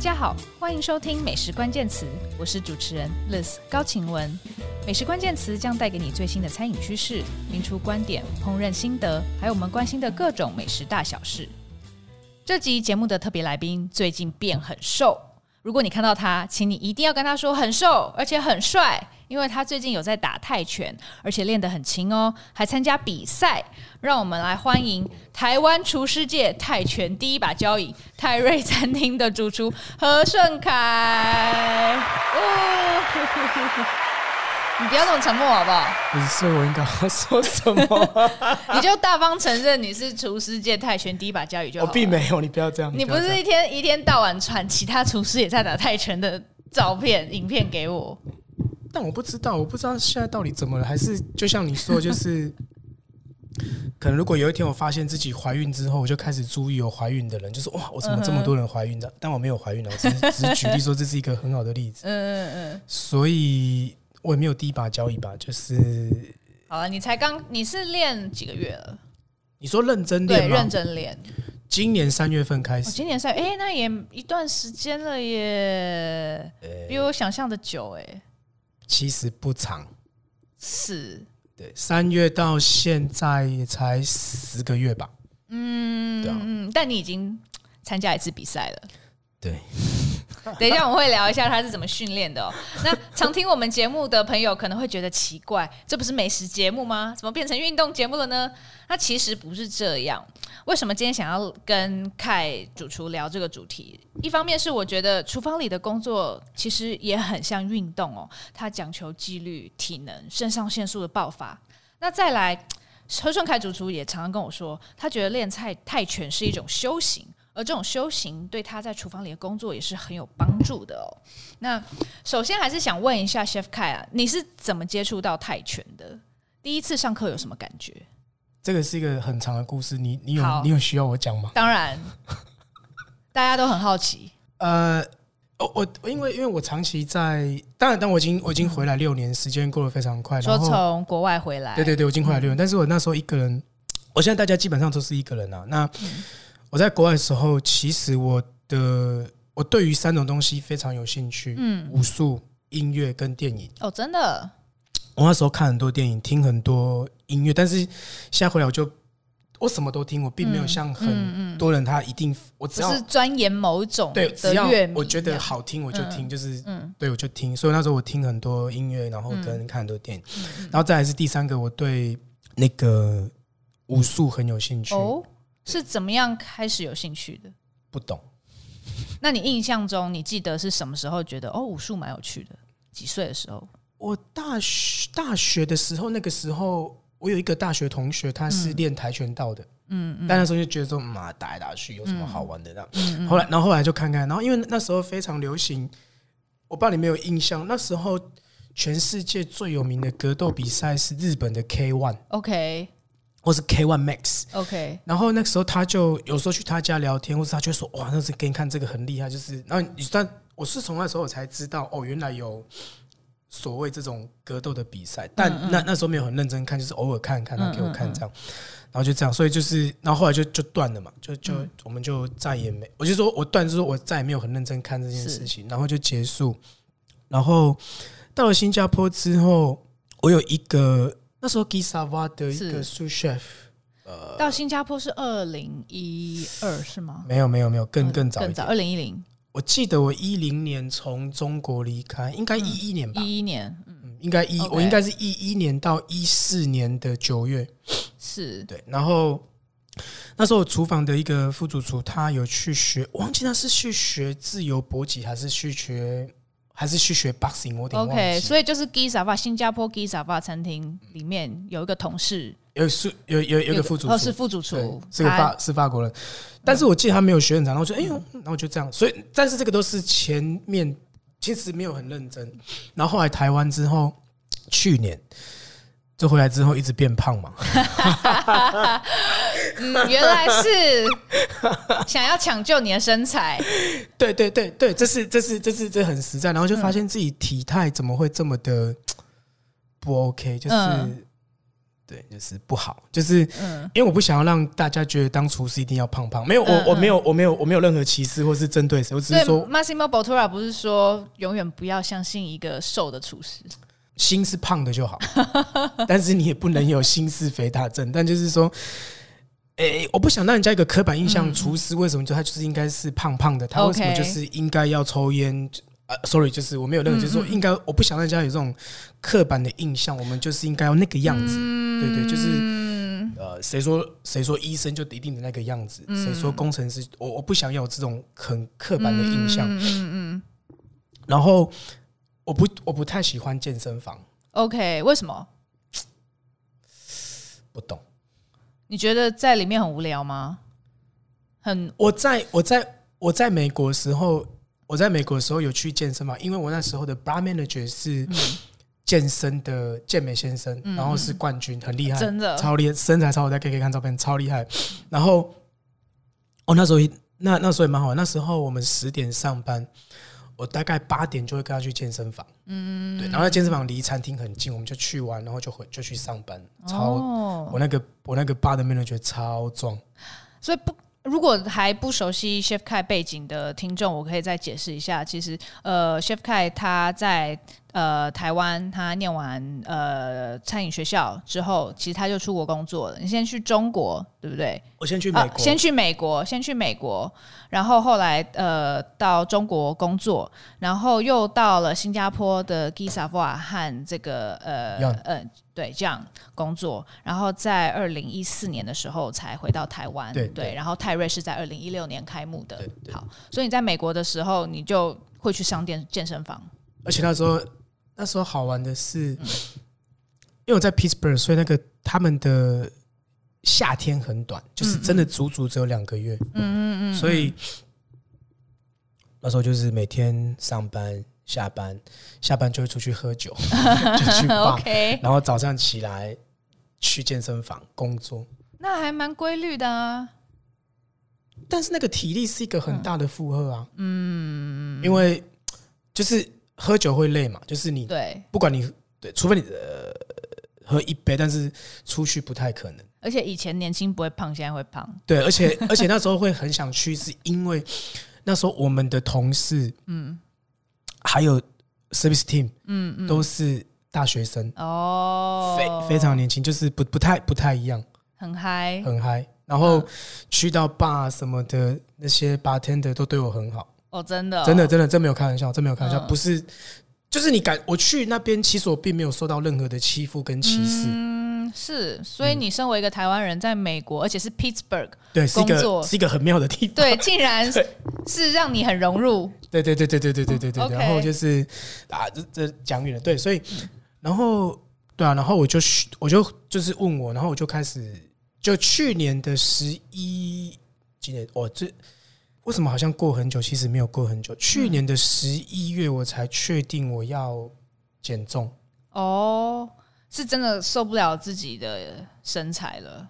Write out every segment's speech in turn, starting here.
大家好，欢迎收听美食关键词，我是主持人 Liz 高晴雯。美食关键词将带给你最新的餐饮趋势、名厨观点、烹饪心得，还有我们关心的各种美食大小事。这集节目的特别来宾最近变很瘦，如果你看到他，请你一定要跟他说很瘦，而且很帅。因为他最近有在打泰拳，而且练得很勤哦，还参加比赛。让我们来欢迎台湾厨师界泰拳第一把交椅泰瑞餐厅的主厨何顺凯。哦，你不要那么沉默好不好？不是，我应该要说什么？你就大方承认你是厨师界泰拳第一把交椅就好。我并没有，你不要这样。你不是一天一天到晚传其他厨师也在打泰拳的照片、影片给我？但我不知道，我不知道现在到底怎么了，还是就像你说，就是 可能如果有一天我发现自己怀孕之后，我就开始注意有怀孕的人，就是哇，我怎么这么多人怀孕的？但我没有怀孕，我只是只是举例说这是一个很好的例子。嗯嗯嗯。所以我也没有第一把交椅吧，就是好了，你才刚你是练几个月了？你说认真练吗？对，认真练。今年三月份开始。今年三月，哎，那也一段时间了耶，比我想象的久哎。其实不长，是，对，三月到现在也才十个月吧。嗯，对啊，嗯，但你已经参加一次比赛了。对。等一下，我们会聊一下他是怎么训练的哦。那常听我们节目的朋友可能会觉得奇怪，这不是美食节目吗？怎么变成运动节目了呢？那其实不是这样。为什么今天想要跟凯主厨聊这个主题？一方面是我觉得厨房里的工作其实也很像运动哦，它讲求纪律、体能、肾上腺素的爆发。那再来，何顺凯主厨也常常跟我说，他觉得练菜泰拳是一种修行。而这种修行对他在厨房里的工作也是很有帮助的哦。那首先还是想问一下 Chef Kai 啊，你是怎么接触到泰拳的？第一次上课有什么感觉？这个是一个很长的故事，你你有你有需要我讲吗？当然，大家都很好奇。呃，我我因为因为我长期在，当然，但我已经我已经回来六年，时间过得非常快。说从国外回来，对对对，我已经回来六年，但是我那时候一个人，我现在大家基本上都是一个人啊。那我在国外的时候，其实我的我对于三种东西非常有兴趣，嗯，武术、音乐跟电影。哦，真的？我那时候看很多电影，听很多音乐，但是现在回来我就我什么都听，我并没有像很多人他一定我只要是钻研某种对，只要我觉得好听我就听，就是嗯，对我就听。所以那时候我听很多音乐，然后跟看很多电影，然后再来是第三个，我对那个武术很有兴趣。哦。是怎么样开始有兴趣的？不懂。那你印象中，你记得是什么时候觉得哦，武术蛮有趣的？几岁的时候？我大学大学的时候，那个时候我有一个大学同学，他是练跆拳道的。嗯嗯。但那时候就觉得说，妈打来打去有什么好玩的？这样。嗯。后来，然后后来就看看，然后因为那时候非常流行，我不知道你没有印象，那时候全世界最有名的格斗比赛是日本的 K One。OK。或是 K One Max，OK，然后那个时候他就有时候去他家聊天，或是他就说哇，那是给你看这个很厉害，就是，然后你但我是从那时候我才知道哦，原来有所谓这种格斗的比赛，但那那时候没有很认真看，就是偶尔看看他给我看这样，然后就这样，所以就是，然后后来就就断了嘛，就就我们就再也没，我就说我断，就是说我再也没有很认真看这件事情，然后就结束，然后到了新加坡之后，我有一个。那时候 Guy Savoy 的一个 sous chef，呃，到新加坡是二零一二是吗？没有没有没有，更更早更早，二零一零。我记得我一零年从中国离开，应该一一年吧？一一年，嗯，应该一，我应该是一一年到一四年的九月，是对。然后那时候厨房的一个副主厨，他有去学，我忘记他是去学自由搏击还是去学。还是去学 boxing，我有点。OK，所以就是 Savoy 新加坡 Savoy 餐厅里面有一个同事，有是有有有一个副主厨，是副主厨，是个法是法国人。但是我记得他没有学很长，然后就哎呦，然后就这样。所以，但是这个都是前面其实没有很认真。然后后来台湾之后，去年。就回来之后一直变胖嘛？嗯，原来是 想要抢救你的身材。对对对对，这是这是这是这很实在。然后就发现自己体态怎么会这么的 不 OK？就是对，就是不好，就是因为我不想要让大家觉得当厨师一定要胖胖。没有，我我没有，我没有，我没有任何歧视或是针对谁，我只是说，Massimo Bottura 不是说永远不要相信一个瘦的厨师，心是胖的就好，但是你也不能有心是肥大症。但就是说，诶，我不想让人家一个刻板印象，厨师为什么就他就是应该是胖胖的，他为什么就是应该要抽烟？呃，sorry，就是我没有任何，就是说应该，我不想让人家有这种刻板的印象，我们就是应该要那个样子，对对，就是呃，谁说谁说医生就一定的那个样子，谁说工程师，我我不想要有这种很刻板的印象，嗯嗯，然后我不我不太喜欢健身房，OK，为什么？不懂？你觉得在里面很无聊吗？很，我在我在我在美国的时候。我在美国的时候有去健身房，因为我那时候的 bar manager 是健身的健美先生，然后是冠军，很厉害，真的超厉害，身材超好，大家可以看照片，超厉害。然后哦那时候那那时候也蛮好，那时候我们十点上班，我大概八点就会跟他去健身房，嗯，对，然后在健身房离餐厅很近，我们就去玩，然后就回就去上班，超我那个我那个 bar 的 manager 超壮，所以不。如果还不熟悉 Chef Kai 背景的听众，我可以再解释一下。其实，呃，Chef Kai 他在呃台湾，他念完呃餐饮学校之后，其实他就出国工作了。你先去中国，对不对？我先去美国，啊，先去美国，先去美国，然后后来呃到中国工作，然后又到了新加坡的 g i s a v o a 和这个呃嗯。呃对，这样工作，然后在二零一四年的时候才回到台湾。对，对，然后泰瑞是在二零一六年开幕的。对，对，好，所以你在美国的时候，你就会去商店健身房。而且那时候，那时候好玩的是，嗯、因为我在 Pittsburgh，所以那个他们的夏天很短，就是真的足足只有两个月。嗯嗯嗯。所以那时候就是每天上班。下班，下班就会出去喝酒，就去 bar，然后早上起来去健身房工作，那还蛮规律的啊。但是那个体力是一个很大的负荷啊，嗯，因为就是喝酒会累嘛，就是你对，不管你对，除非你呃喝一杯，但是出去不太可能。而且以前年轻不会胖，现在会胖。对，而且 而且那时候会很想去，是因为那时候我们的同事，嗯。还有 service team，嗯嗯，都是大学生哦，非非常年轻，就是不不太不太一样，很嗨，很嗨。然后去到 bar 什么的，那些 bartender 都对我很好哦，真的，真的，真的，真没有开玩笑，真没有开玩笑，不是，就是你敢我去那边，其实我并没有受到任何的欺负跟歧视。嗯是，所以你身为一个台湾人，在美国，而且是 Pittsburgh，对，是一个是一个很妙的地方，对，竟然 是让你很融入，对对对对对对对对对，然后就是啊，这这讲远了，对，所以然后对啊，然后我就我就就是问我，然后我就开始就去年的十一，今年我这为什么好像过很久？其实没有过很久，去年的十一月我才确定我要减重哦。是真的受不了自己的身材了，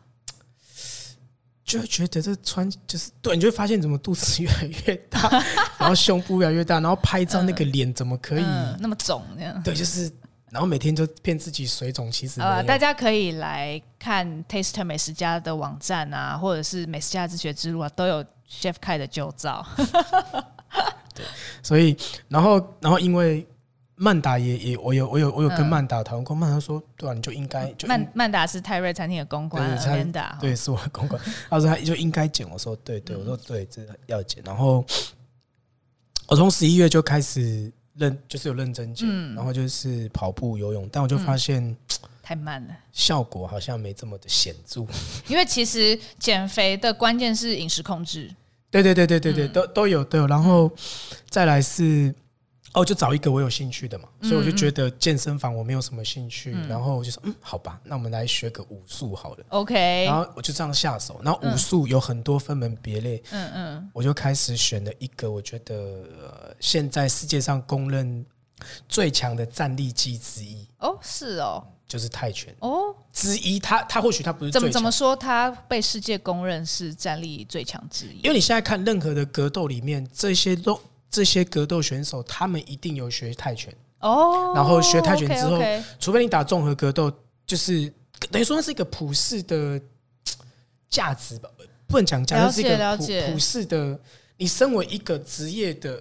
就会觉得这穿就是对，你就会发现怎么肚子越来越大，然后胸部越来越大，然后拍照那个脸怎么可以、嗯嗯、那么肿？这样对，就是然后每天就骗自己水肿，其实呃，大家可以来看 Taster 美食家的网站啊，或者是美食家自学之路啊，都有 Chef Kai 的旧照。对，所以然后然后因为。曼达也也，我有我有我有跟曼达讨论过，曼达说，对啊，你就应该就曼曼达是泰瑞餐厅的公关，曼达对，是我的公关，他说他就应该剪，我说对对，我说对，这要剪。然后我从十一月就开始认，就是有认真减，然后就是跑步、游泳，但我就发现太慢了，效果好像没这么的显著。因为其实减肥的关键是饮食控制，对对对对对对，都都有都有，然后再来是。哦，就找一个我有兴趣的嘛，所以我就觉得健身房我没有什么兴趣，嗯、然后我就说，嗯，好吧，那我们来学个武术好了。OK，然后我就这样下手，然后武术有很多分门别类，嗯嗯，我就开始选了一个我觉得、呃、现在世界上公认最强的战力技之一。哦，是哦，就是泰拳。哦，之一，他他或许他不是怎么怎么说，他被世界公认是战力最强之一，因为你现在看任何的格斗里面，这些都。这些格斗选手，他们一定有学泰拳哦。然后学泰拳之后，除非你打综合格斗，就是等于说它是一个普世的价值吧，不能讲价值，是一个普普世的。你身为一个职业的。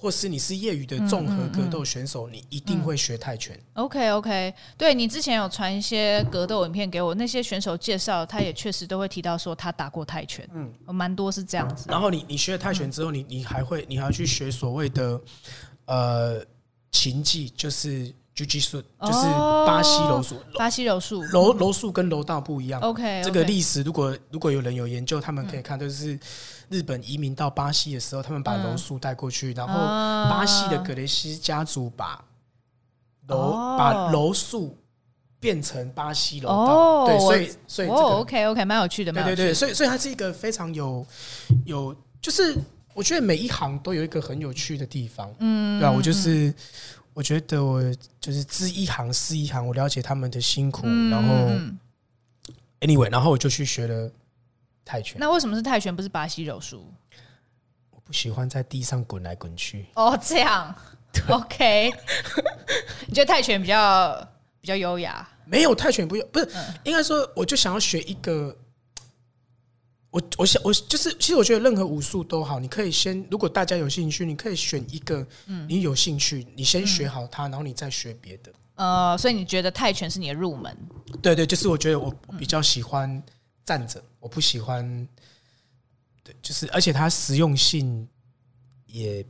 或是你是业余的综合格斗选手，嗯嗯嗯，你一定会学泰拳。OK OK，对，你之前有传一些格斗影片给我，那些选手介绍，他也确实都会提到说他打过泰拳，嗯，蛮多是这样子。然后你你学了泰拳之后，你你还会你还要去学所谓的呃擒技，就是。狙击术就是巴西柔术，巴西柔术，柔柔术跟柔道不一样。OK，这个历史如果如果有人有研究，他们可以看，就是日本移民到巴西的时候，他们把柔术带过去，然后巴西的格雷西家族把柔把柔术变成巴西柔道。对，所以所以这个 OK OK 蛮有趣的，对对对，所以所以它是一个非常有有，就是我觉得每一行都有一个很有趣的地方。嗯，对啊，我就是。我觉得我就是知一行是一行，我了解他们的辛苦，嗯、然后 anyway，然后我就去学了泰拳。那为什么是泰拳，不是巴西柔术？我不喜欢在地上滚来滚去。哦，这样对，OK。你觉得泰拳比较比较优雅？没有泰拳不优，不是，嗯、应该说，我就想要学一个。我我想我就是，其实我觉得任何武术都好，你可以先，如果大家有兴趣，你可以选一个，你有兴趣，你先学好它，然后你再学别的。呃，所以你觉得泰拳是你的入门？对对，就是我觉得我比较喜欢站着，我不喜欢，对，就是而且它实用性也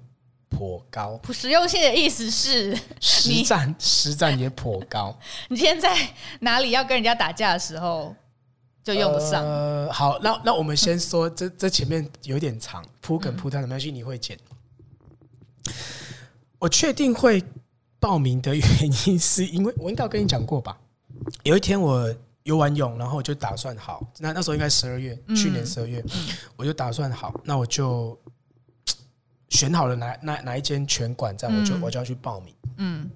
颇高。实用性的意思是实战实战也颇高。你今天在哪里要跟人家打架的时候？就用得上。呃，好，那那我们先说，这这前面有点长，铺梗铺太长，没关系，你会剪。我确定会报名的原因，是因为我应该有跟你讲过吧？有一天我游完泳，然后我就打算好，那那时候应该十二月，去年十二月，我就打算好，那我就选好了哪哪哪一间拳馆，这样我就我就要去报名。嗯。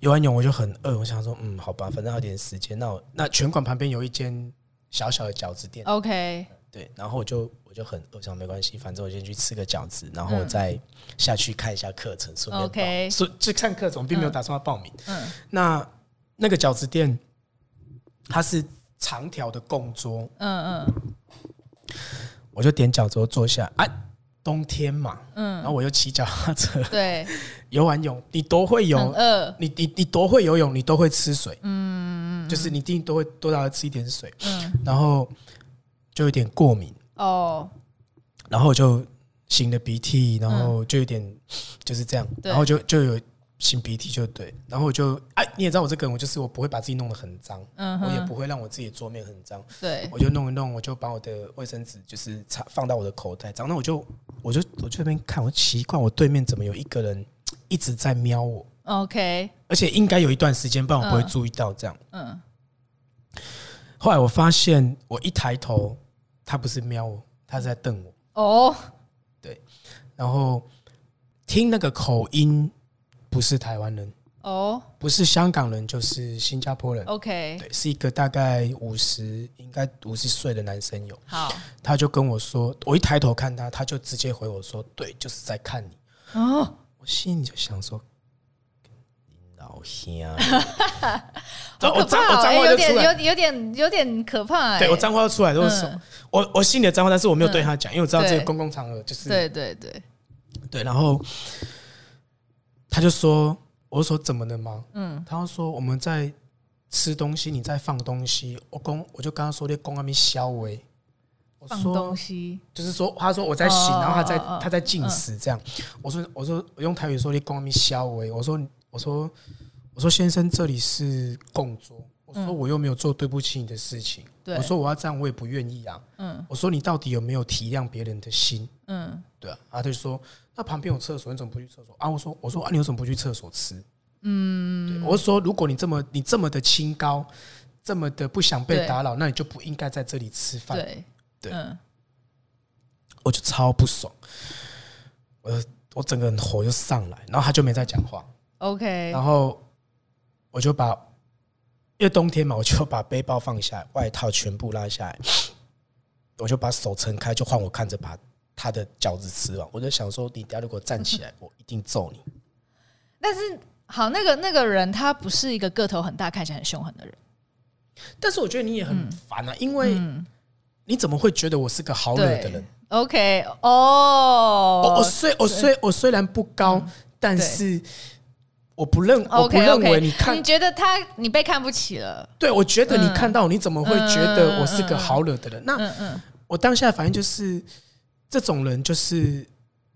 游完泳我就很饿，我想说，嗯，好吧，反正还有点时间。那我那拳馆旁边有一间小小的饺子店，OK，对，然后我就我就很饿，我想没关系，反正我先去吃个饺子，然后我再下去看一下课程，顺便，OK，所以去看课程，我并没有打算要报名。嗯，那那个饺子店它是长条的供桌，嗯嗯，我就点饺子坐下，哎。冬天嘛，嗯，然后我又骑脚踏车，对，游完泳，你多会游，你你你多会游泳，你都会吃水，嗯，就是你一定都会多大的吃一点水，嗯，然后就有点过敏，哦，然后就擤了鼻涕，然后就有点就是这样，然后就就有。擤鼻涕就对，然后我就哎，你也知道我这个人，我就是我不会把自己弄得很脏，嗯，我也不会让我自己的桌面很脏，对，我就弄一弄，我就把我的卫生纸就是插放到我的口袋，然后我就我就我就那边看，我奇怪，我对面怎么有一个人一直在瞄我？OK，而且应该有一段时间，不然我不会注意到这样，嗯，后来我发现，我一抬头，他不是瞄我，他是在瞪我，哦，对，然后听那个口音。不是台湾人哦，不是香港人，就是新加坡人。OK，对，是一个大概五十，应该五十岁的男生有。好，他就跟我说，我一抬头看他，他就直接回我说：“对，就是在看你。”哦，我心里就想说：“老乡，我脏我脏话有点有有点有点可怕。”对我脏话要出来都是我我心里的脏话，但是我没有对他讲，因为我知道这个公共场合就是对对对对，然后。他就说：“我说怎么了吗？”嗯，他就说：“我们在吃东西，你在放东西。”我公我就跟他说：“的公那边消微。”放东西就是说，他说我在洗，然后他在他在进食这样。我说：“我说我用台语说，你公那边消微。”我说：“我说我说先生，这里是供桌。”我说：“我又没有做对不起你的事情。”我说：“我要这样，我也不愿意啊。”嗯，我说：“你到底有没有体谅别人的心？”嗯，对啊，他就说。那旁边有厕所，你怎么不去厕所啊？我说，我说啊，你为什么不去厕所吃？嗯，我说，如果你这么你这么的清高，这么的不想被打扰，那你就不应该在这里吃饭。对，对，我就超不爽，我我整个人火就上来，然后他就没再讲话。OK，然后我就把，因为冬天嘛，我就把背包放下来，外套全部拉下来，我就把手撑开，就换我看着把。他的饺子吃完，我就想说，你等下如果站起来，我一定揍你。但是，好，那个那个人他不是一个个头很大、看起来很凶狠的人。但是我觉得你也很烦啊，因为你怎么会觉得我是个好惹的人？OK，哦，我我虽我虽我虽然不高，但是我不认我不认为你看，你觉得他你被看不起了？对，我觉得你看到你怎么会觉得我是个好惹的人？那我当下的反应就是，这种人就是。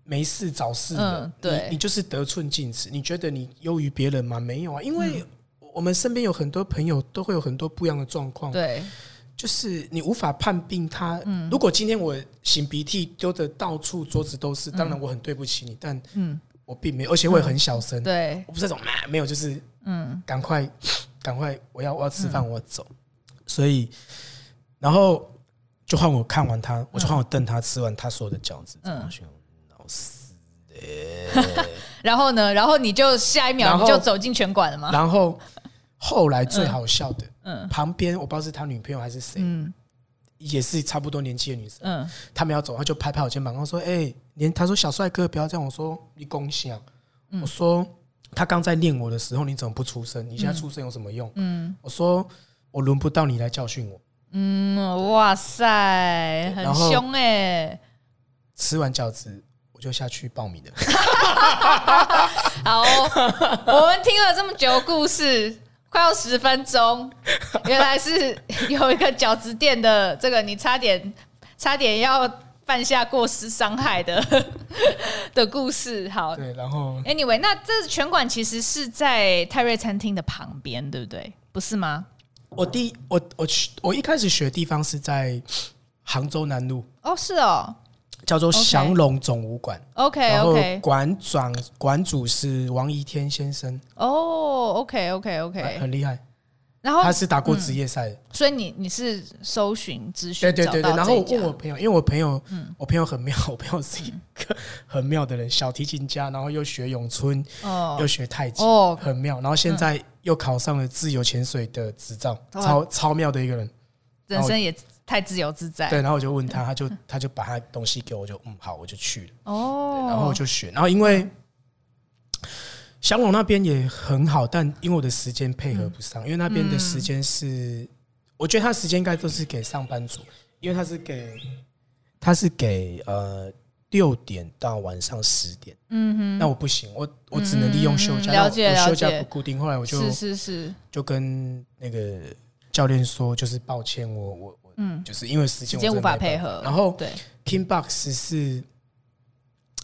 没事找事的，嗯、对你，你就是得寸进尺。你觉得你优于别人吗？没有啊，因为我们身边有很多朋友都会有很多不一样的状况。对，就是你无法判定他。嗯、如果今天我擤鼻涕丢的到处桌子都是，当然我很对不起你，但嗯我并没有，而且我也很小声。对，我不是那种，没有，就是嗯，赶快，赶快，我要我要吃饭，我要走。所以，然后就换我看完他，我就换我瞪他吃完他所有的饺子。嗯。死的，然后呢？然后你就下一秒你就走进拳馆了吗？然后后来最好笑的，嗯，旁边我不知道是他女朋友还是谁，嗯，也是差不多年纪的女生，嗯，他们要走，他就拍拍我肩膀，他说：“哎，连他说小帅哥不要这样。”我说：“你恭喜啊！”我说：“他刚在念我的时候，你怎么不出声？你现在出声有什么用？”嗯，我说：“我轮不到你来教训我。”嗯，哇塞，很凶哎！吃完饺子我。就下去报名的。好，我们听了这么久故事，快要十分钟，原来是有一个饺子店的这个你差点差点要犯下过失伤害的的故事。好，对，然后 Anyway，那这拳馆其实是在泰瑞餐厅的旁边，对不对？不是吗？我第我我去我一开始学的地方是在杭州南路。哦，是哦。叫做祥龙总武馆，OK，然后馆长馆主是王一天先生，哦，OK，OK，OK，很厉害。然后他是打过职业赛的，所以你你是搜寻资讯，对对对对。然后我问我朋友，因为我朋友，我朋友很妙，我朋友是一个很妙的人，小提琴家，然后又学咏春，哦又学太极，很妙。然后现在又考上了自由潜水的执照，超超妙的一个人，人生也。太自由自在。对，然后我就问他，他就他就把他东西给我，就嗯好，我就去了。哦，然后我就学，然后因为祥龙那边也很好，但因为我的时间配合不上，因为那边的时间是，我觉得他时间应该都是给上班族，因为他是给他是给呃六点到晚上十点。嗯哼，那我不行，我我只能利用休假，了解了解，休假不固定，后来我就是是是，就跟那个教练说，就是抱歉，我我。嗯，就是因为时间无法配合。然后，对，King Box 是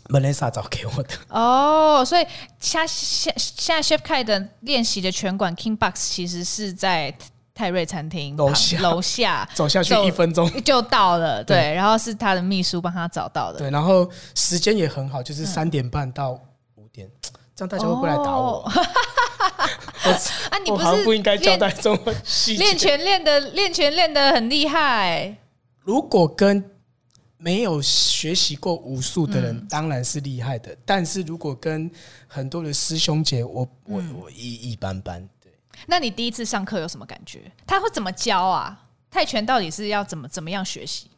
Melissa 找给我的。哦，所以现现现在 Chef Kai 的练习的拳馆 King Box 其实是在泰瑞餐厅楼下，楼下 走下去一分钟就到了。对，然后是他的秘书帮他找到的。对，然后时间也很好，就是三点半到五点，这样大家会不会来打我？啊，你不是不应该交代这么细？练拳练的练拳练的很厉害。如果跟没有学习过武术的人，当然是厉害的。但是如果跟很多的师兄姐，我我我一一般般。对，那你第一次上课有什么感觉？他会怎么教啊？泰拳到底是要怎么怎么样学习？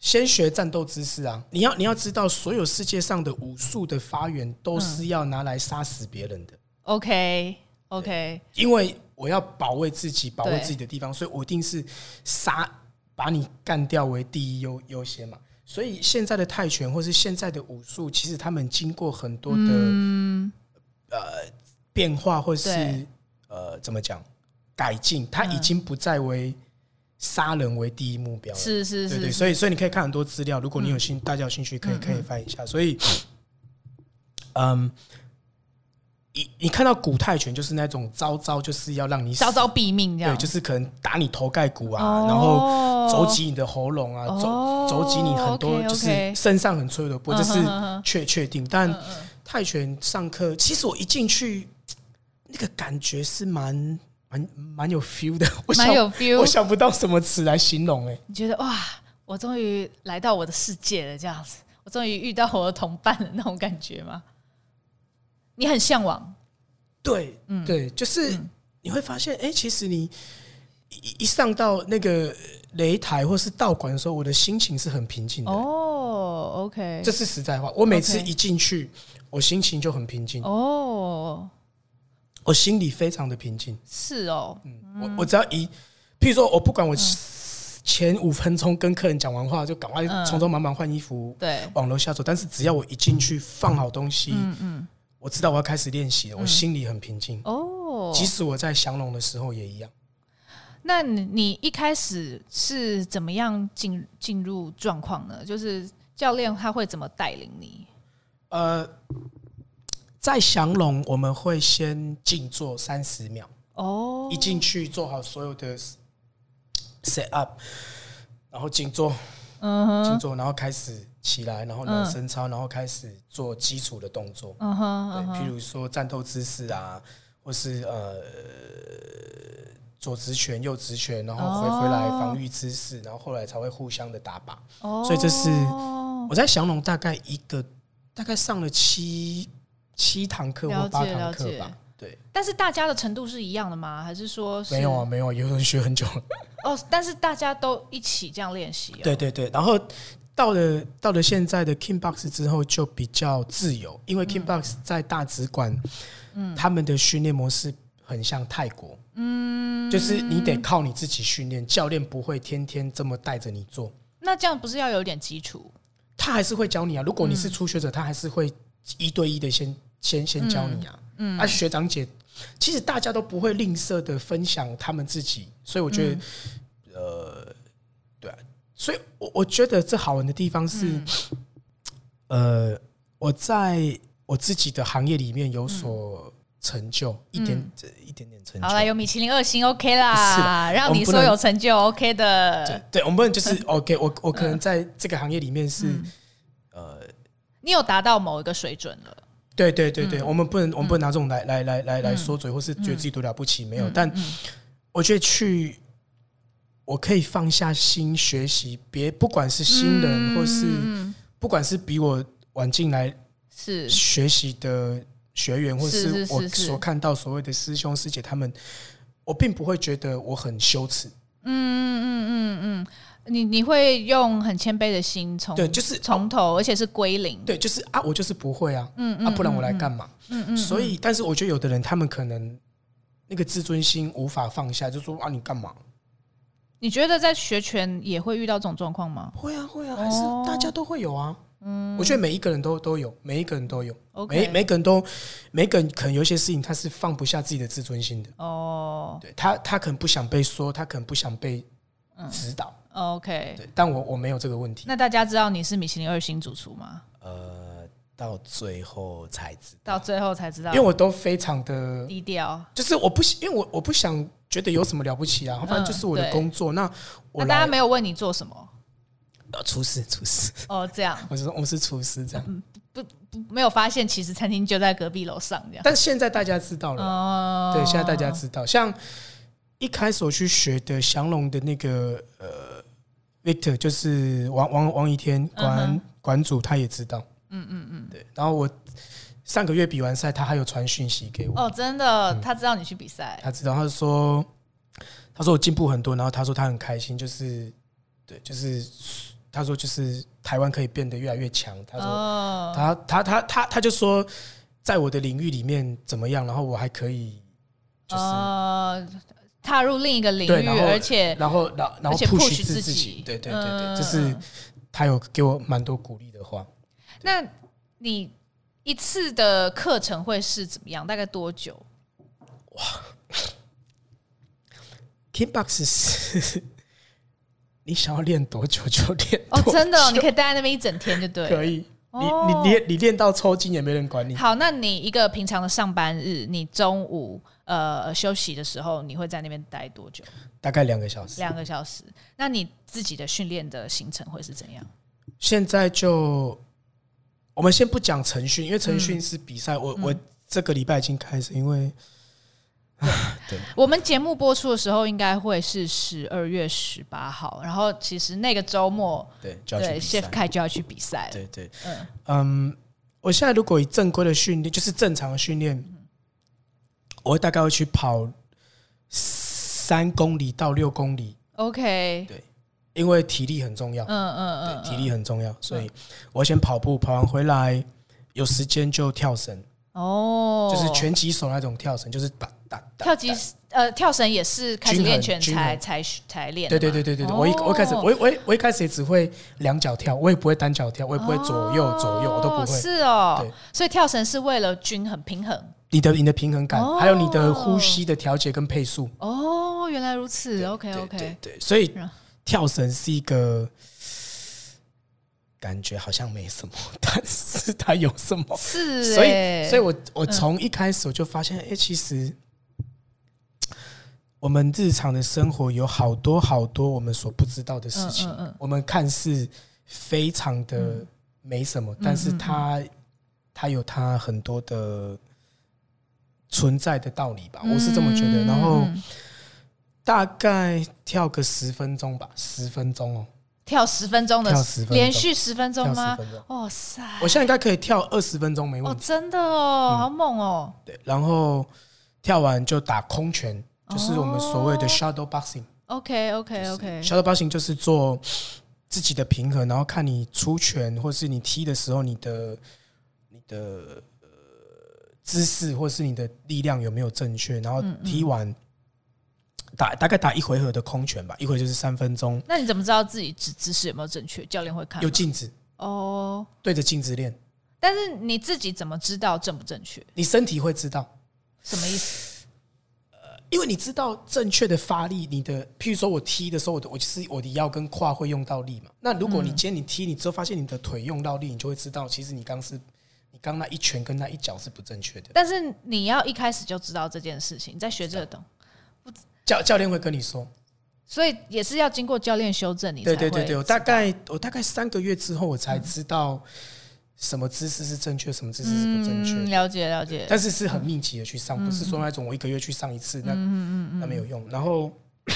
先学战斗姿势啊！你要你要知道，所有世界上的武术的发源都是要拿来杀死别人的。OK OK，因为我要保卫自己，保卫自己的地方，所以我一定是杀把你干掉为第一优优先嘛。所以现在的泰拳或是现在的武术，其实他们经过很多的呃变化，或是呃怎么讲改进，它已经不再为。杀人为第一目标，是是是，对对，所以所以你可以看很多资料，如果你有兴，大家有兴趣可以可以翻一下。所以，嗯，你你看到古泰拳就是那种招招就是要让你招招毙命这样，对，就是可能打你头盖骨啊，然后肘击你的喉咙啊，肘肘击你很多就是身上很脆弱的部位，这是确确定。但泰拳上课，其实我一进去，那个感觉是蛮。蛮蛮有 feel 的，我想有 feel，我想不到什么词来形容哎。你觉得哇，我终于来到我的世界了，这样子，我终于遇到我的同伴了那种感觉吗？你很向往？对，嗯，对，就是你会发现，哎、欸，其实你一一上到那个擂台或是道馆的时候，我的心情是很平静的。哦，OK，这是实在话。我每次一进去，我心情就很平静。哦。我心里非常的平静。是哦，嗯，我我只要一，譬如说我不管我前五分钟跟客人讲完话，就赶快匆匆忙忙换衣服，对，往楼下走。但是只要我一进去放好东西，嗯嗯，我知道我要开始练习了，我心里很平静。哦，即使我在降龙的时候也一样。那你一开始是怎么样进进入状况呢？就是教练他会怎么带领你？呃，在降龙我们会先静坐三十秒。哦，一进去做好所有的 set up，然后静坐，嗯，静坐，然后开始起来，然后暖身操，然后开始做基础的动作。嗯哼，对，譬如说战斗姿势啊，或是呃。左直拳，右直拳，然后回回来防御姿势，然后后来才会互相的打靶。哦，所以这是我在降龙大概一个大概上了七七堂课或八堂课吧。对，但是大家的程度是一样的吗？还是说是没有啊？没有啊，有人学很久了。哦，但是大家都一起这样练习。对对对，然后到了到了现在的 King Box 之后就比较自由，因为 King Box 在大直馆，嗯，他们的训练模式很像泰国。嗯，就是你得靠你自己训练，教练不会天天这么带着你做。那这样不是要有点基础？他还是会教你啊。如果你是初学者，他还是会一对一的先先先教你啊。嗯，啊，学长姐，其实大家都不会吝啬的分享他们自己，所以我觉得，呃，所以我我觉得这好玩的地方是，呃，我在我自己的行业里面有所。成就一点，这一点点成就。好了，有米其林二星，OK 啦，是让你说有成就，OK 的。对，我们不能就是 OK。我我可能在这个行业里面是，呃，你有达到某一个水准了。对对对对，我们不能我们不能拿这种来来来来来说嘴，或是觉得自己多了不起，没有。但我觉得去，我可以放下心学习，别不管是新人，或是不管是比我晚进来是学习的。学员，或是我所看到所谓的师兄师姐，他们，我并不会觉得我很羞耻。嗯嗯嗯嗯嗯，你你会用很谦卑的心从对，就是从头，而且是归零。对，就是啊，我就是不会啊，嗯啊，不然我来干嘛？嗯嗯。所以，但是我觉得有的人，他们可能那个自尊心无法放下，就说啊，你干嘛？你觉得在学拳也会遇到这种状况吗？会啊，会啊，还是大家都会有啊。嗯，我觉得每一个人都都有，每一个人都有，Okay. 每每个人都，每个人可能有些事情他是放不下自己的自尊心的。哦，对他，他可能不想被说，他可能不想被指导。嗯、OK，对，但我我没有这个问题。那大家知道你是米其林二星主厨吗？呃，到最后才知道，到最后才知道，因为我都非常的低调，就是我不，因为我我不想觉得有什么了不起啊，反正就是我的工作。嗯、那我那大家没有问你做什么？厨师，厨师哦，这样，我是说我是厨师，这样，嗯、不不没有发现，其实餐厅就在隔壁楼上这样。但是现在大家知道了，哦、对，现在大家知道，像一开始我去学的降龙的那个呃，Victor 就是王王王一天馆、嗯、馆主，他也知道，嗯嗯嗯，对。然后我上个月比完赛，他还有传讯息给我，哦，真的，嗯、他知道你去比赛，他知道，他说他说我进步很多，然后他说他很开心，就是对，就是。他说：“就是台湾可以变得越来越强。”他说：“他他他他他就说，在我的领域里面怎么样？然后我还可以，就是踏入另一个领域，而且然后然后然后 push 自己。对对对对，就是他有给我蛮多鼓励的话。那你一次的课程会是怎么样？大概多久？哇，Kickbox 是。”你想要练多久就练哦，真的，你可以待在那边一整天就对。可以，你你练你练到抽筋也没人管你。好，那你一个平常的上班日，你中午呃休息的时候，你会在那边待多久？大概两个小时。两个小时。那你自己的训练的行程会是怎样？现在就我们先不讲晨训，因为晨训是比赛。我我这个礼拜已经开始，因为。对，我们节目播出的时候应该会是十二月十八号，然后其实那个周末，对，对，Chef Kai 就要去比赛了。对对，嗯嗯，我现在如果以正规的训练，就是正常的训练，我大概会去跑三公里到六公里。OK，对，因为体力很重要。嗯嗯嗯，体力很重要，所以我先跑步，跑完回来有时间就跳绳。哦，就是拳击手那种跳绳，就是打打跳击呃跳绳也是开始练拳才才才练。对对对对对对，我一我一开始我我我一开始也只会两脚跳，我也不会单脚跳，我也不会左右左右，我都不会。是哦，所以跳绳是为了均衡平衡你的你的平衡感，还有你的呼吸的调节跟配速。哦，原来如此。OK OK，对对，所以跳绳是一个。感觉好像没什么，但是它有什么？是，所以，所以我我从一开始我就发现，哎，其实我们日常的生活有好多好多我们所不知道的事情。我们看似非常的没什么，但是它它有它很多的存在的道理吧，我是这么觉得。然后大概跳个十分钟吧，十分钟哦。跳十分钟的，跳十分连续十分钟吗？哇塞！我现在应该可以跳二十分钟没问题。哦，真的哦，好猛哦。对，然后跳完就打空拳，就是我们所谓的 shadow boxing。OK OK OK。shadow boxing 就是做自己的平衡，然后看你出拳或是你踢的时候，你的你的呃姿势或是你的力量有没有正确，然后踢完。打大概打一回合的空拳吧，一回就是三分钟。那你怎么知道自己姿姿势有没有正确？教练会看。有镜子哦，对着镜子练。但是你自己怎么知道正不正确？你身体会知道。什么意思？呃，因为你知道正确的发力，你的譬如说我踢的时候，我的我就是我的腰跟胯会用到力嘛。那如果你今天你踢，你之后发现你的腿用到力，你就会知道，其实你刚是，你刚那一拳跟那一脚是不正确的。但是你要一开始就知道这件事情，你在学这个东。教教练会跟你说，所以也是要经过教练修正你。对对对对，我大概我大概三个月之后，我才知道什么姿势是正确，什么姿势是不正确。了解了解，但是是很密集的去上，不是说那种我一个月去上一次，那那没有用。然后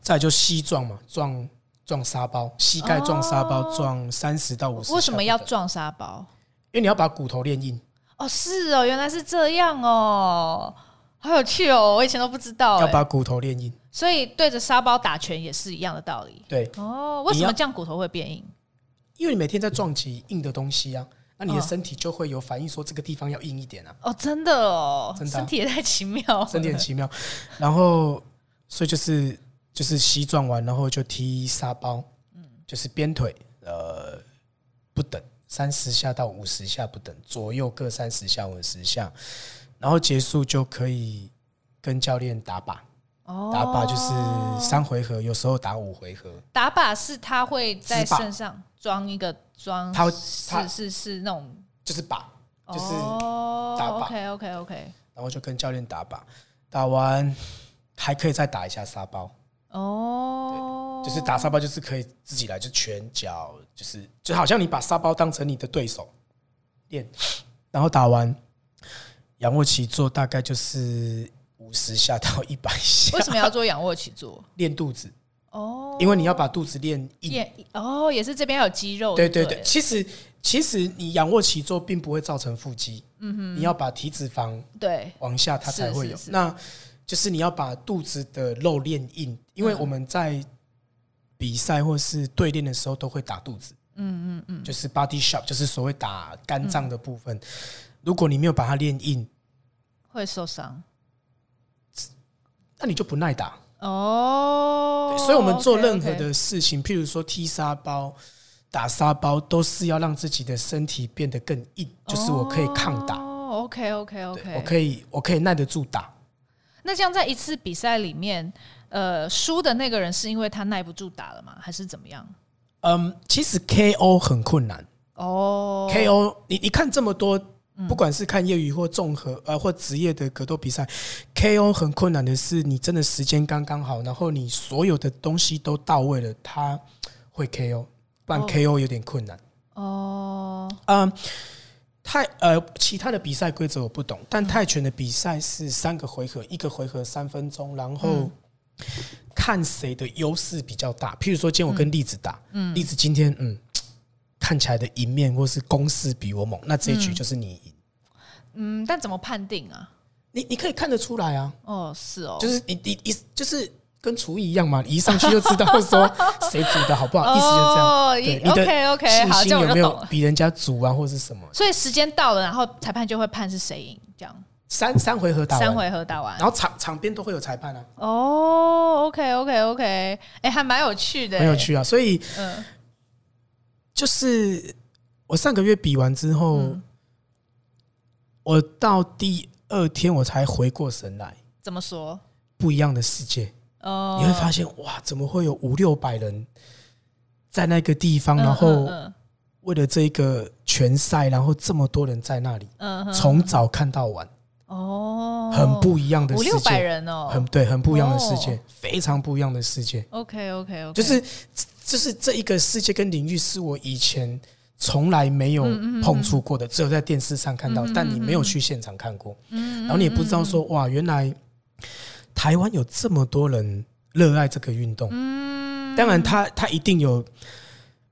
再就膝撞嘛，撞撞沙包，膝盖撞沙包，撞三十到五十。为什么要撞沙包？因为你要把骨头练硬。哦，是哦，原来是这样哦。好有趣哦！我以前都不知道，要把骨头练硬，所以对着沙包打拳也是一样的道理。对哦，为什么这样骨头会变硬？因为你每天在撞击硬的东西啊，那你的身体就会有反应，说这个地方要硬一点啊。哦，真的哦，真的，身体也太奇妙，身体很奇妙。然后，所以就是就是膝撞完，然后就踢沙包，嗯，就是鞭腿，呃，不等三十下到五十下不等，左右各三十下五十下。然后结束就可以跟教练打靶，打靶就是三回合，有时候打五回合。打靶是他会在身上装一个装，他是是是那种就是靶，就是打靶。OK OK OK。然后就跟教练打靶，打完还可以再打一下沙包。哦，就是打沙包就是可以自己来，就拳脚就是就好像你把沙包当成你的对手练，然后打完。仰卧起坐大概就是五十下到一百下。为什么要做仰卧起坐？练肚子哦，因为你要把肚子练硬哦，也是这边有肌肉。对对对，其实其实你仰卧起坐并不会造成腹肌，嗯哼，你要把体脂肪对往下，它才会有。那就是你要把肚子的肉练硬，因为我们在比赛或是对练的时候都会打肚子，嗯嗯嗯，就是 body shape，就是所谓打肝脏的部分。如果你没有把它练硬，会受伤，那你就不耐打哦。所以，我们做任何的事情，譬如说踢沙包、打沙包，都是要让自己的身体变得更硬，就是我可以抗打。OK，OK，OK，我可以，我可以耐得住打。那这样在一次比赛里面，呃，输的那个人是因为他耐不住打了吗？还是怎么样？嗯，其实 KO 很困难哦。KO，你你看这么多。不管是看业余或综合呃或职业的格斗比赛，KO 很困难的是你真的时间刚刚好，然后你所有的东西都到位了，他会 KO，不然 KO 有点困难。哦，嗯，泰呃其他的比赛规则我不懂，但泰拳的比赛是三个回合，一个回合三分钟，然后看谁的优势比较大。譬如说，今天我跟栗子打，嗯，栗子今天嗯。看起来的赢面或是攻势比我猛，那这一局就是你赢。嗯，嗯，但怎么判定啊？你你可以看得出来啊。哦，是哦，就是你你一就是跟厨艺一样嘛，一上去就知道说 谁煮的好不好，意思就这样。对，你的 OK OK，好，这样有没有比人家煮啊，或者是什么？所以时间到了，然后裁判就会判是谁赢，这样。三三回合打完，三回合打完，然后场场边都会有裁判啊。哦，OK OK OK，哎、欸，还蛮有趣的，很有趣啊。所以，嗯，就是我上个月比完之后，嗯、我到第二天我才回过神来。怎么说？不一样的世界。哦，你会发现哇，怎么会有五六百人在那个地方？然后为了这个拳赛，然后这么多人在那里，嗯，从早看到晚，哦，很不一样的世界，五六百人哦，很对，很不一样的世界，非常不一样的世界。OK OK OK，就是就是这一个世界跟领域是我以前从来没有碰触过的，只有在电视上看到，但你没有去现场看过，嗯，然后你也不知道说哇，原来。台湾有这么多人热爱这个运动，嗯，当然他他一定有，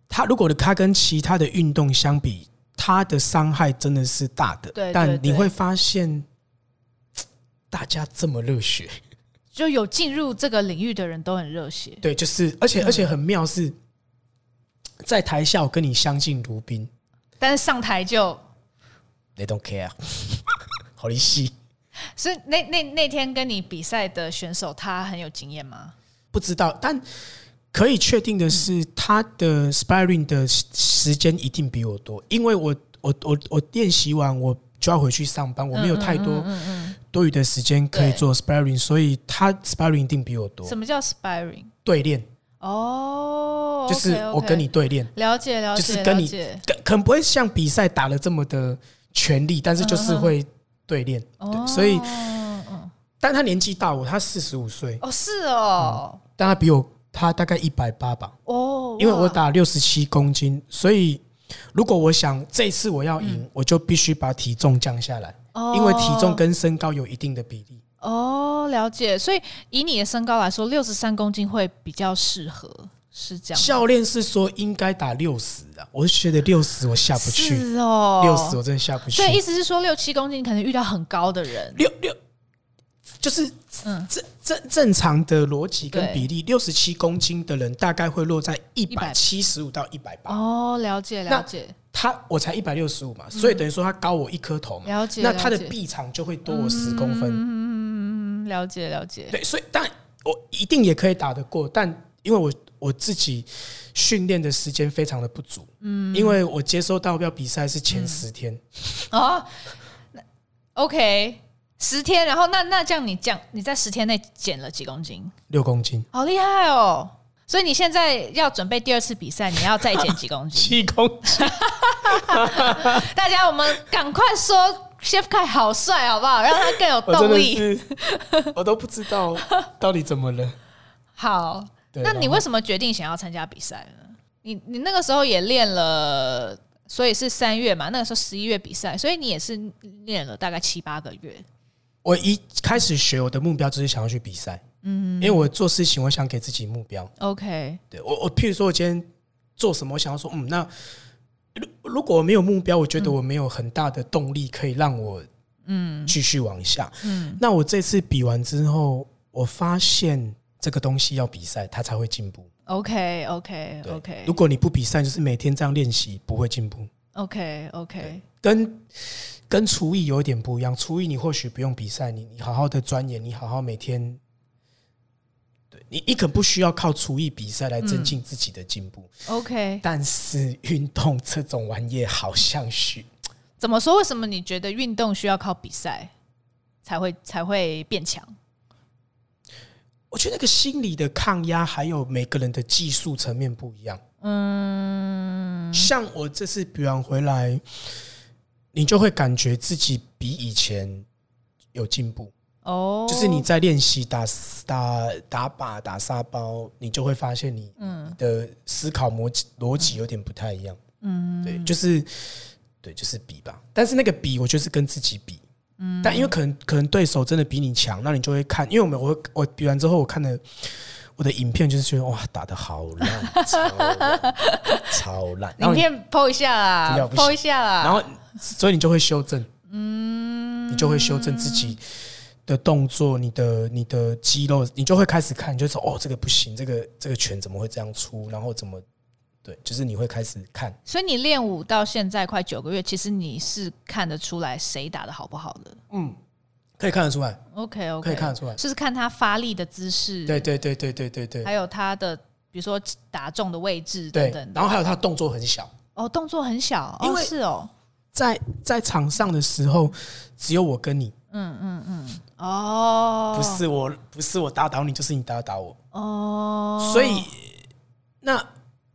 他如果他跟其他的运动相比，他的伤害真的是大的，对，但你会发现，大家这么热血，就有进入这个领域的人都很热血，对，就是而且而且很妙是，在台下我跟你相敬如宾，但是上台就，They don't care，好离戏。所以那那那天跟你比赛的选手，他很有经验吗？不知道，但可以确定的是，他的 sparring 的时间一定比我多，因为我我我我练习完我就要回去上班，我没有太多多余的时间可以做 sparring，所以他 sparring 一定比我多。什么叫 sparring？对练。哦，就是我跟你对练，了解了解，就是跟你可能不会像比赛打了这么的全力，但是就是会。对练，对，所以，但他年纪大我，他四十五岁。哦，是哦，但他比我，他大概一百八吧，哦，因为我打六十七公斤，所以如果我想这次我要赢，我就必须把体重降下来，因为体重跟身高有一定的比例。哦，了解，所以以你的身高来说，六十三公斤会比较适合。是这样，教练是说应该打六十的，我是觉得六十我下不去，是哦，六十我真的下不去。所以意思是说六七公斤你可能遇到很高的人，六六就是嗯正正正常的逻辑跟比例，六十七公斤的人大概会落在一百七十五到一百八。哦，了解了解。他我才一百六十五嘛，所以等于说他高我一颗头嘛，了解。那他的臂长就会多我十公分。嗯，了解了解。对，所以但我一定也可以打得过，但因为我。我自己训练的时间非常的不足，嗯，因为我接收到要比赛是前十天，哦那，OK，十天，然后那那这样你降你在十天内减了几公斤？六公斤，好厉害哦！所以你现在要准备第二次比赛，你要再减几公斤？七公斤。大家，我们赶快说，Chef Kai 好帅，好不好？让他更有动力。我，我都不知道到底怎么了。好。那你为什么决定想要参加比赛呢？你你那个时候也练了，所以是三月嘛？那个时候十一月比赛，所以你也是练了大概七八个月。我一开始学，我的目标就是想要去比赛，嗯，因为我做事情，我想给自己目标。OK，对我我譬如说，我今天做什么，我想要说，嗯，那如如果我没有目标，我觉得我没有很大的动力可以让我嗯继续往下。嗯，那我这次比完之后，我发现。这个东西要比赛，它才会进步。OK OK OK。如果你不比赛，就是每天这样练习，不会进步。OK OK。跟跟厨艺有一点不一样，厨艺你或许不用比赛，你你好好的钻研，你好好每天，对你你可不需要靠厨艺比赛来增进自己的进步。嗯、OK。但是运动这种玩意好像是怎么说？为什么你觉得运动需要靠比赛才会才会变强？我觉得那个心理的抗压，还有每个人的技术层面不一样。嗯，像我这次比完回来，你就会感觉自己比以前有进步。哦，就是你在练习打打打靶、打沙包，你就会发现你的思考逻辑逻辑有点不太一样。嗯，对，就是对，就是比吧。但是那个比，我就是跟自己比。嗯但因为可能可能对手真的比你强，那你就会看。因为我们我我比完之后，我看了我的影片，就是觉得哇，打的好烂，超烂，超烂。影片 po 一下啦，po 一下啦。然后，所以你就会修正，嗯，你就会修正自己的动作，你的你的肌肉，你就会开始看，你就说哦，这个不行，这个这个拳怎么会这样出？然后怎么对，就是你会开始看。所以你练舞到现在快九个月，其实你是看得出来谁打的好不好的。嗯，可以看得出来。OK OK，可以看得出来，就是看他发力的姿势。对对对对对对对，还有他的比如说打中的位置等等。然后还有他动作很小。哦，动作很小，因为是哦，在在场上的时候只有我跟你。嗯嗯嗯，哦，不是我，不是我打倒你，就是你打倒我。哦，所以那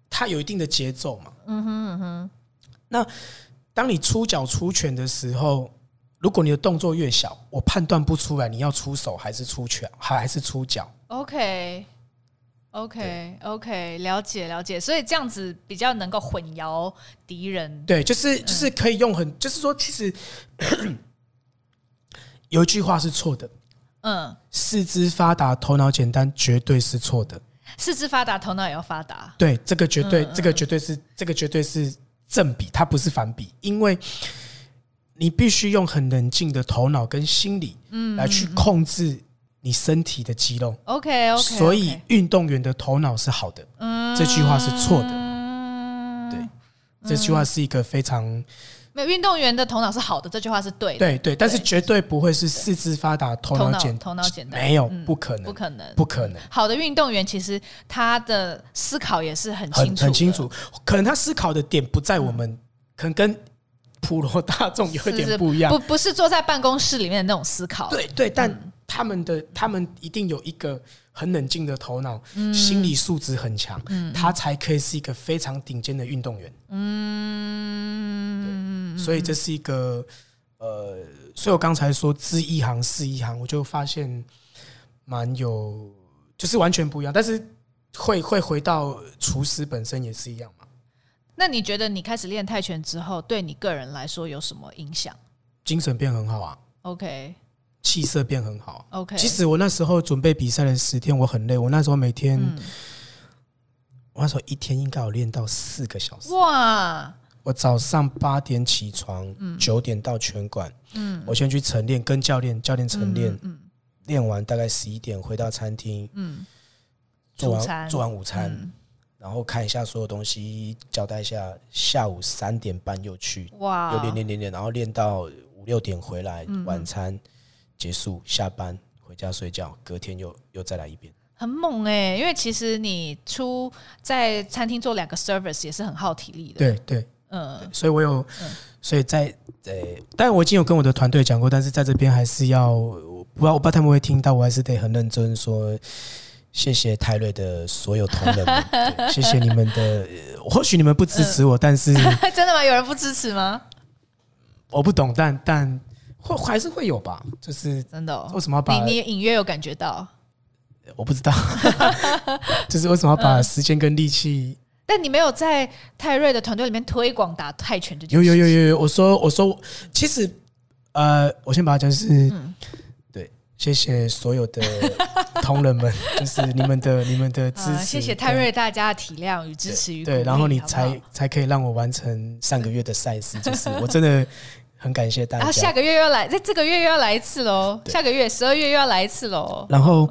他有一定的节奏嘛。嗯哼嗯哼。那当你出脚出拳的时候，如果你的动作越小，我判断不出来你要出手还是出拳，还还是出脚。OK OK OK，了解了解。所以这样子比较能够混淆敌人。对，就是就是可以用很，就是说其实。有一句话是错的，嗯，四肢发达头脑简单绝对是错的。四肢发达头脑也要发达，对，这个绝对，这个绝对是，这个绝对是正比，它不是反比，因为你必须用很冷静的头脑跟心理，嗯，来去控制你身体的肌肉。OK OK，所以运动员的头脑是好的，嗯，这句话是错的，对，这句话是一个非常。运动员的头脑是好的，这句话是对的。对对，但是绝对不会是四肢发达、头脑简头脑简单，没有，不可能，不可能，不可能。好的运动员其实他的思考也是很清楚，很清楚。可能他思考的点不在我们，可能跟普罗大众有一点不一样。不，不是坐在办公室里面的那种思考。对对，但他们的他们一定有一个很冷静的头脑，心理素质很强，他才可以是一个非常顶尖的运动员。嗯。所以这是一个，呃，所以我刚才说知一行是一行，我就发现蛮有，就是完全不一样。但是会会回到厨师本身也是一样嘛？那你觉得你开始练泰拳之后，对你个人来说有什么影响？精神变很好啊。OK，气色变很好。OK，其实我那时候准备比赛的十天，我很累。我那时候每天，嗯、我那时候一天应该有练到四个小时。哇！我早上八点起床，九点到拳馆。嗯，我先去晨练，跟教练教练晨练。嗯，练完大概十一点回到餐厅。嗯，做完做完午餐，然后看一下所有东西，交代一下。下午三点半又去，哇，又练练练练，然后练到五六点回来，晚餐结束，下班回家睡觉，隔天又又再来一遍。很猛哎，因为其实你出在餐厅做两个 service 也是很耗体力的。对对。嗯，所以我有，所以在呃，但我已经有跟我的团队讲过，但是在这边还是要，不知道我不知道他们会听到，我还是得很认真说，谢谢泰瑞的所有同仁们，谢谢你们的，或许你们不支持我，但是 真的吗？有人不支持吗？我不懂，但但会还是会有吧，就是真的，为什么要把你你隐约有感觉到？我不知道，就是为什么要把时间跟力气。但你没有在泰瑞的团队里面推广打泰拳这件事？有有有有有，我说我说，其实呃，我先把它讲是，嗯、对，谢谢所有的 同仁们，就是你们的 你们的支持，呃、谢谢泰瑞大家的体谅与支持与对，对，然后你才才可以让我完成上个月的赛事，就是我真的很感谢大家。然后下个月又要来，在这个月又要来一次喽，下个月十二月又要来一次喽。然后，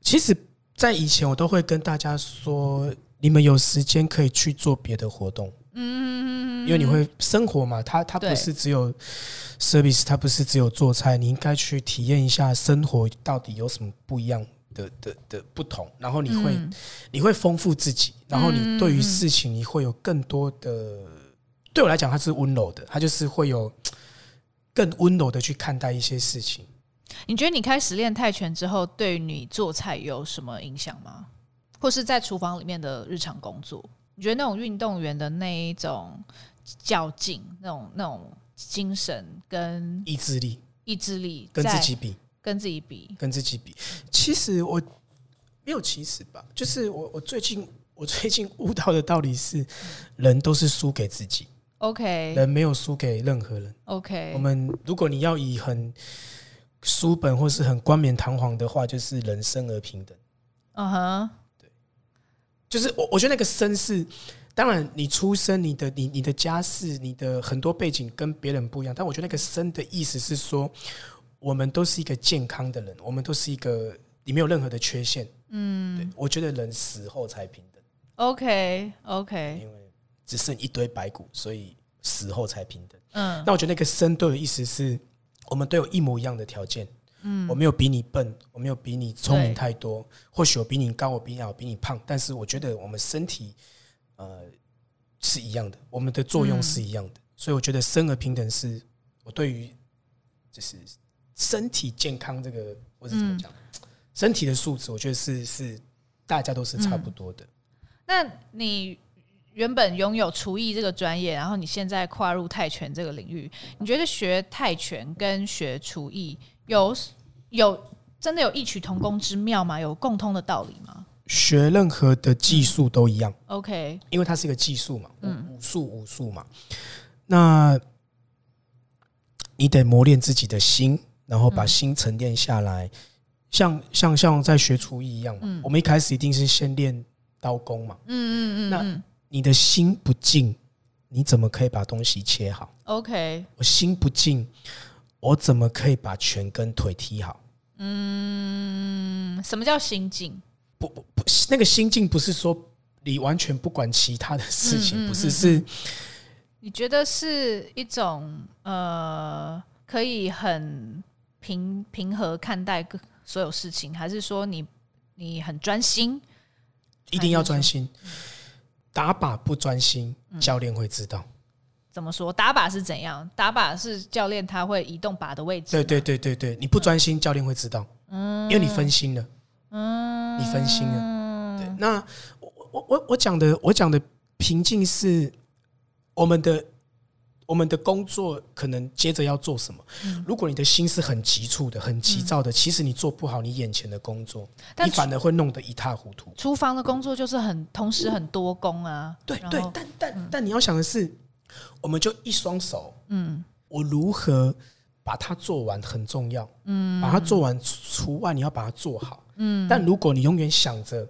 其实，在以前我都会跟大家说。你们有时间可以去做别的活动，嗯，因为你会生活嘛，它它不是只有 service，它不是只有做菜，你应该去体验一下生活到底有什么不一样的的的不同，然后你会你会丰富自己，然后你对于事情你会有更多的，对我来讲它是温柔的，它就是会有更温柔的去看待一些事情。你觉得你开始练泰拳之后，对你做菜有什么影响吗？或是在厨房里面的日常工作，你觉得那种运动员的那一种较劲、那种那种精神跟意志力、意志力跟自己比、跟自己比、跟自己比，其实我没有其实吧，就是我我最近我最近悟到的道理是，人都是输给自己。OK，人没有输给任何人。OK，我们如果你要以很书本或是很冠冕堂皇的话，就是人生而平等。嗯哼、uh。Huh. 就是我，我觉得那个生是，当然你出生，你的你你的，家世，你的很多背景跟别人不一样，但我觉得那个生的意思是说，我们都是一个健康的人，我们都是一个你没有任何的缺陷。嗯，对，我觉得人死后才平等。OK OK，因为只剩一堆白骨，所以死后才平等。嗯，那我觉得那个生对的意思是我们都有一模一样的条件。嗯，我没有比你笨，我没有比你聪明太多，或许我比你高，我比你我，比你胖，但是我觉得我们身体呃是一样的，我们的作用是一样的，嗯、所以我觉得生而平等是我对于就是身体健康这个或者怎么讲，嗯、身体的素质，我觉得是是大家都是差不多的。嗯、那你原本拥有厨艺这个专业，然后你现在跨入泰拳这个领域，你觉得学泰拳跟学厨艺？有有真的有异曲同工之妙吗？有共通的道理吗？学任何的技术都一样。嗯，OK，因为它是一个技术嘛，嗯，武术武术嘛。那你得磨练自己的心，然后把心沉淀下来。像像像在学厨艺一样嘛，我们一开始一定是先练刀工嘛。嗯嗯嗯。那你的心不静，你怎么可以把东西切好？OK，我心不静。我怎么可以把拳跟腿踢好？嗯，什么叫心境？不不不，那个心境不是说你完全不管其他的事情，不是是？你觉得是一种呃，可以很平平和看待所有事情，还是说你你很专心？一定要专心，打靶不专心，教练会知道。怎么说？打靶是怎样？打靶是教练他会移动靶的位置。对对对对对，你不专心，教练会知道。嗯，因为你分心了。嗯，你分心了。对，那我我我我讲的我讲的平静是我们的我们的工作可能接着要做什么。如果你的心是很急促的、很急躁的，其实你做不好你眼前的工作，你反而会弄得一塌糊涂。厨房的工作就是很同时很多工啊。对对，但但但你要想的是。我们就一双手，嗯，我如何把它做完很重要，嗯，把它做完除外，你要把它做好，嗯。但如果你永远想着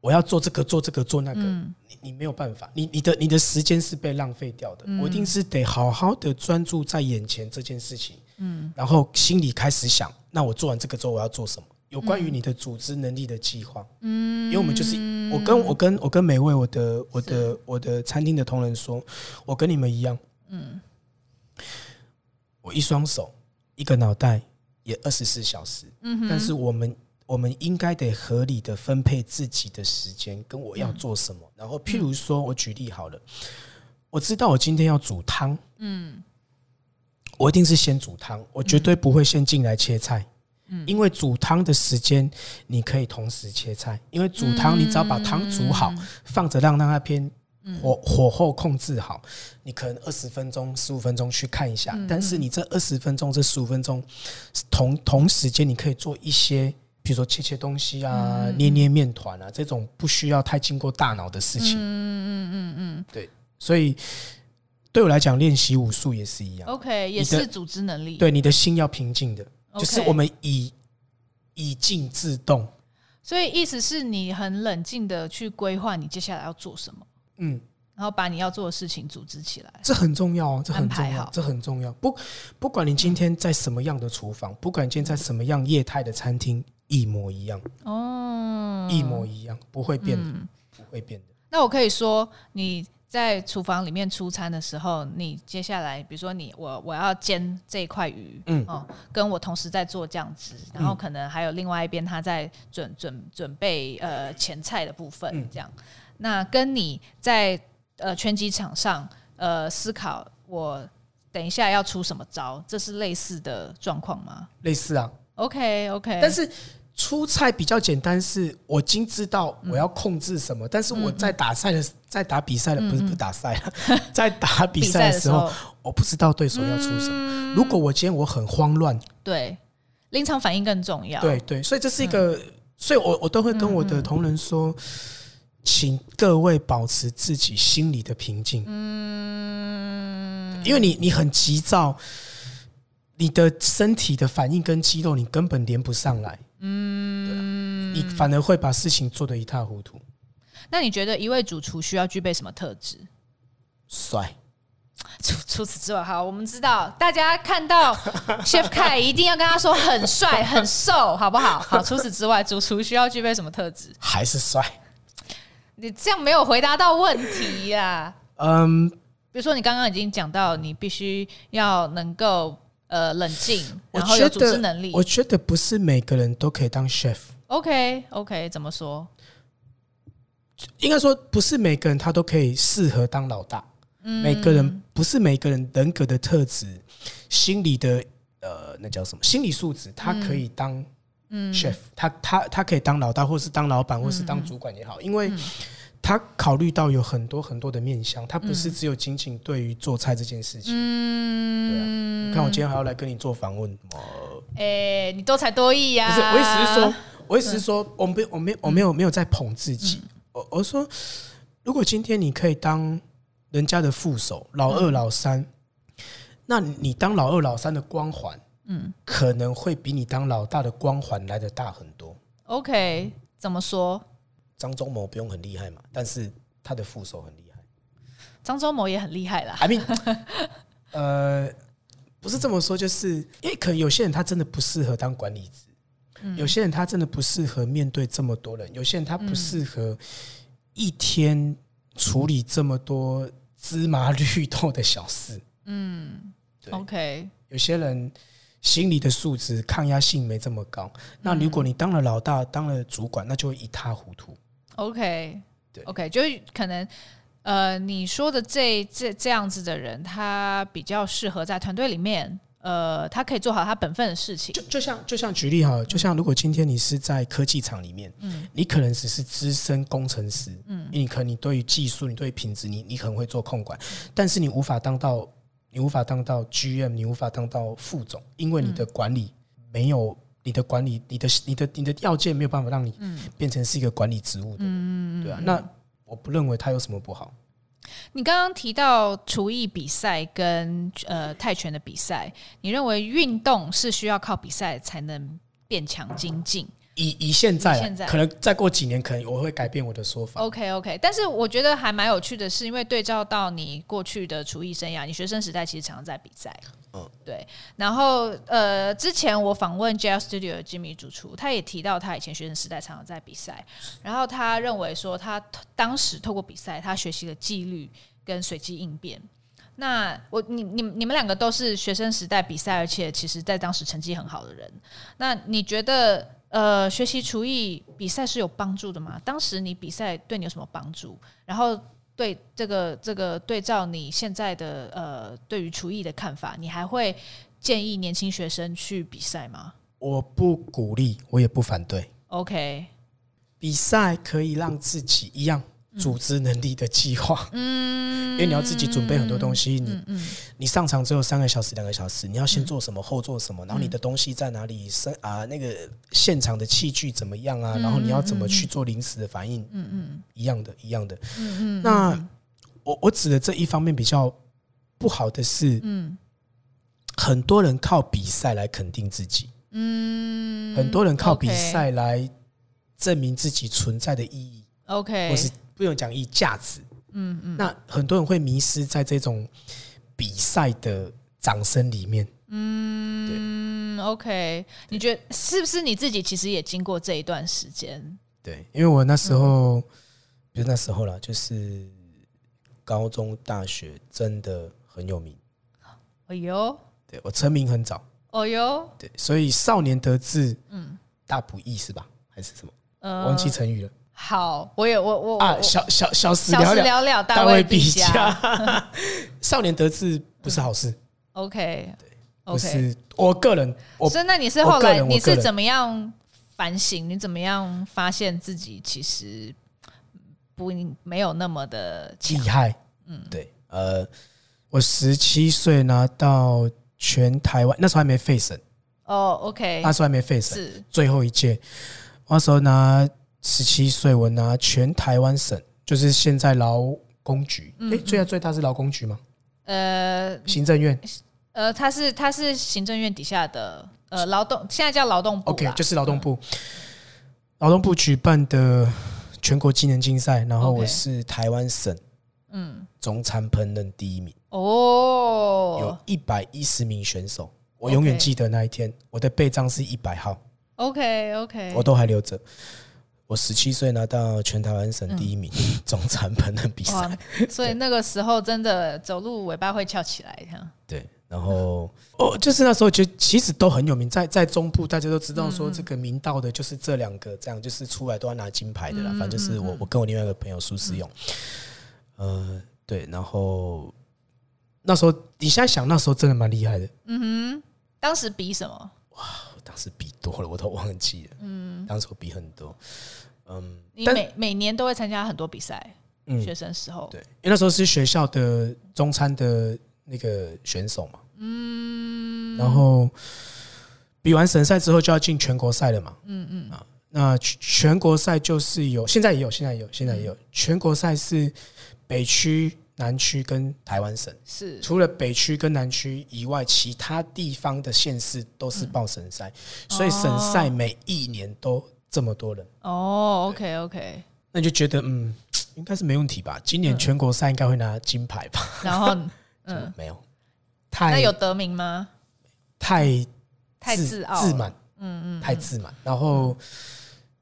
我要做这个做这个做那个，你你没有办法，你你的你的时间是被浪费掉的。我一定是得好好的专注在眼前这件事情，嗯，然后心里开始想，那我做完这个之后我要做什么？有关于你的组织能力的计划，嗯，因为我们就是我跟我跟我跟每位我的我的我的餐厅的同仁说，我跟你们一样，嗯，我一双手一个脑袋也二十四小时，嗯，但是我们我们应该得合理的分配自己的时间跟我要做什么，然后譬如说我举例好了，我知道我今天要煮汤，嗯，我一定是先煮汤，我绝对不会先进来切菜。因为煮汤的时间，你可以同时切菜。因为煮汤，你只要把汤煮好，放着让让那边火火候控制好，你可能二十分钟、十五分钟去看一下。但是你这二十分钟、这十五分钟，同同时间你可以做一些，比如说切切东西啊、捏捏面团啊这种不需要太经过大脑的事情。嗯嗯嗯嗯，对。所以对我来讲，练习武术也是一样。OK，也是组织能力。对，你的心要平静的。就是我们以以静制动，所以意思是你很冷静的去规划你接下来要做什么，嗯，然后把你要做的事情组织起来，这很重要哦，这很重要，这很重要。不不管你今天在什么样的厨房，不管你今天在什么样业态的餐厅，一模一样哦，一模一样，不会变的，不会变的。那我可以说你。在厨房里面出餐的时候，你接下来，比如说你我我要煎这一块鱼，嗯哦，跟我同时在做酱汁，然后可能还有另外一边他在准准准备呃前菜的部分，这样，那跟你在呃拳击场上呃思考我等一下要出什么招，这是类似的状况吗？类似啊，OK OK，但是。出菜比较简单，是我已经知道我要控制什么，但是我在打赛的，在打比赛的，不是不打赛了，在打 比赛的时候，我不知道对手要出什么。如果我今天我很慌乱，对，临场反应更重要。对对，所以这是一个，所以我我都会跟我的同仁说，请各位保持自己心里的平静。嗯，因为你你很急躁，你的身体的反应跟肌肉你根本连不上来。嗯，你反而会把事情做得一塌糊涂。那你觉得一位主厨需要具备什么特质？帅，除除此之外，好，我们知道大家看到 Chef Kai 一定要跟他说很帅、很瘦，好不好？好，除此之外，主厨需要具备什么特质？还是帅？你这样没有回答到问题呀。嗯，比如说你刚刚已经讲到，你必须要能够呃冷静，然后有组织能力。我觉得不是每个人都可以当 chef。OK OK，怎么说？应该说不是每个人他都可以适合当老大。嗯，每个人不是每个人人格的特质、心理的呃，那叫什么？心理素质，他可以当嗯 chef，他他他可以当老大，或是当老板，或是当主管也好，因为他考虑到有很多很多的面向，他不是只有仅仅对于做菜这件事情。嗯，对啊。你看我今天还要来跟你做访问，哎，你多才多艺呀！不是，我意思是说，我意思是说，我没我没我没有没有在捧自己。我我说，如果今天你可以当。人家的副手，老二、老三，嗯、那你当老二、老三的光环，嗯，可能会比你当老大的光环来的大很多。OK，怎么说？张忠谋不用很厉害嘛，但是他的副手很厉害。张忠谋也很厉害啦。I mean，呃，不是这么说，就是因为可能有些人他真的不适合当管理职，嗯、有些人他真的不适合面对这么多人，有些人他不适合一天处理这么多。芝麻绿豆的小事，嗯，OK。有些人心理的素质、抗压性没这么高。那如果你当了老大、当了主管，那就会一塌糊涂。OK，对，OK，就是可能，呃，你说的这这这样子的人，他比较适合在团队里面。呃，他可以做好他本分的事情。就就像就像举例哈，就像如果今天你是在科技厂里面，嗯，你可能只是资深工程师，嗯，你可能你对于技术，你对于品质，你你可能会做控管，但是你无法当到你无法当到 GM，你无法当到副总，因为你的管理没有你的管理，你的你的你的要件没有办法让你变成是一个管理职务的，嗯，对啊，那我不认为它有什么不好。你刚刚提到厨艺比赛跟呃泰拳的比赛，你认为运动是需要靠比赛才能变强精进？以以现在，现在可能再过几年，可能我会改变我的说法。OK OK，但是我觉得还蛮有趣的是，因为对照到你过去的厨艺生涯，你学生时代其实常常在比赛。嗯，对。然后呃，之前我访问 JL Studio 的 Jimmy 主厨，他也提到他以前学生时代常常在比赛，然后他认为说他当时透过比赛，他学习了纪律跟随机应变。那我你你你们两个都是学生时代比赛，而且其实在当时成绩很好的人，那你觉得？呃，学习厨艺比赛是有帮助的吗？当时你比赛对你有什么帮助？然后对这个这个对照你现在的呃对于厨艺的看法，你还会建议年轻学生去比赛吗？我不鼓励，我也不反对。OK，比赛可以让自己一样。组织能力的计划，嗯，因为你要自己准备很多东西，你你上场只有三个小时、两个小时，你要先做什么，后做什么，然后你的东西在哪里，生啊那个现场的器具怎么样啊，然后你要怎么去做临时的反应，嗯嗯，一样的，一样的，嗯嗯。那我我指的这一方面比较不好的是，嗯，很多人靠比赛来肯定自己，嗯，很多人靠比赛来证明自己存在的意义，OK，或是。不用讲以价值，嗯嗯，那很多人会迷失在这种比赛的掌声里面，嗯，对，OK，你觉得是不是你自己其实也经过这一段时间？对，因为我那时候，比如那时候了，就是高中、大学真的很有名，哎呦，对我成名很早，哦呦，对，所以少年得志，嗯，大不易是吧？还是什么？呃，忘记成语了。好，我也我我啊，小小小时了了，大未必加。少年得志不是好事。OK，对，OK。我个人，所以那你是后来你是怎么样反省？你怎么样发现自己其实不没有那么的厉害？嗯，对，呃，我十七岁拿到全台湾，那时候还没费神。哦，OK，那时候还没费神，是最后一届，那时候拿。十七岁，我拿全台湾省，就是现在劳工局，哎、最大最大是劳工局吗？呃，行政院，呃，他是他是行政院底下的，呃，劳动现在叫劳动部，OK，就是劳动部，劳、嗯、动部举办的全国技能竞赛，然后我是台湾省嗯，中餐烹饪第一名。哦，有一百一十名选手，我永远记得那一天，我的背章是一百号，OK OK，我都还留着。我十七岁拿到全台湾省第一名总残盆的比赛，所以那个时候真的走路尾巴会翘起来，这样。对，然后哦，就是那时候就其实都很有名，在在中部大家都知道说这个明道的就是这两个，这样就是出来都要拿金牌的啦。反正就是我我跟我另外一个朋友苏世勇，呃，对，然后那时候你现在想那时候真的蛮厉害的。嗯哼，当时比什么？当时比多了，我都忘记了。嗯，当时我比很多。嗯，你每每年都会参加很多比赛，嗯，学生时候。对，因为那时候是学校的中餐的那个选手嘛，嗯，然后比完省赛之后就要进全国赛了嘛，嗯嗯。啊，那全国赛就是有，现在也有，现在也有，现在也有，全国赛是北区、南区跟台湾省，是除了北区跟南区以外，其他地方的县市都是报省赛，所以省赛每一年都。这么多人哦，OK OK，那就觉得嗯，应该是没问题吧。今年全国赛应该会拿金牌吧？然后 嗯，没有，太那有得名吗？太太自傲自满，嗯嗯，太自满。然后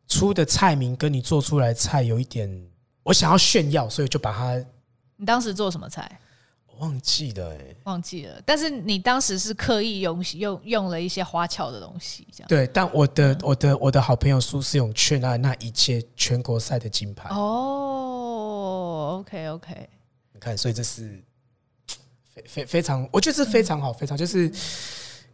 出的菜名跟你做出来菜有一点，我想要炫耀，所以就把它。你当时做什么菜？忘记了哎、欸，忘记了。但是你当时是刻意用用用了一些花俏的东西，这样对。但我的、嗯、我的我的好朋友苏世勇却拿那一届全国赛的金牌。哦，OK OK。你看，所以这是 非非非常，我觉得是非常好，非常就是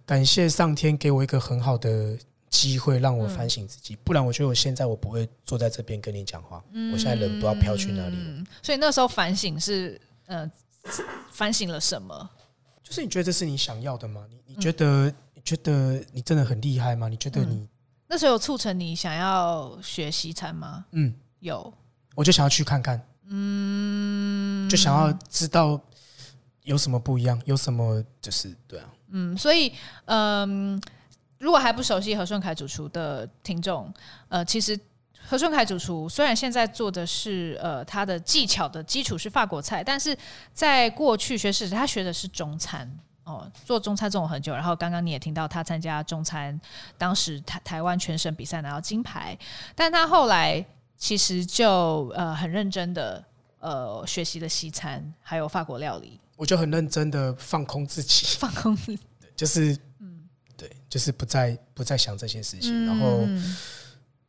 感谢上天给我一个很好的机会，让我反省自己。不然，我觉得我现在我不会坐在这边跟你讲话。我现在人不知道飘去哪里了。嗯，所以那时候反省是呃。反省了什么？就是你觉得这是你想要的吗？你你觉得你觉得你真的很厉害吗？你觉得你那时候有促成你想要学西餐吗？嗯，有。我就想要去看看，嗯，就想要知道有什么不一样，有什么就是对啊，嗯，所以嗯，如果还不熟悉何顺凯主厨的听众，呃，其实。何顺凯主厨虽然现在做的是呃他的技巧的基础是法国菜，但是在过去学史他学的是中餐哦，做中餐做了很久。然后刚刚你也听到他参加中餐，当时台台湾全省比赛拿到金牌，但他后来其实就呃很认真的呃学习了西餐还有法国料理。我就很认真的放空自己，放空自己，就是就是不再不再想这些事情，然后。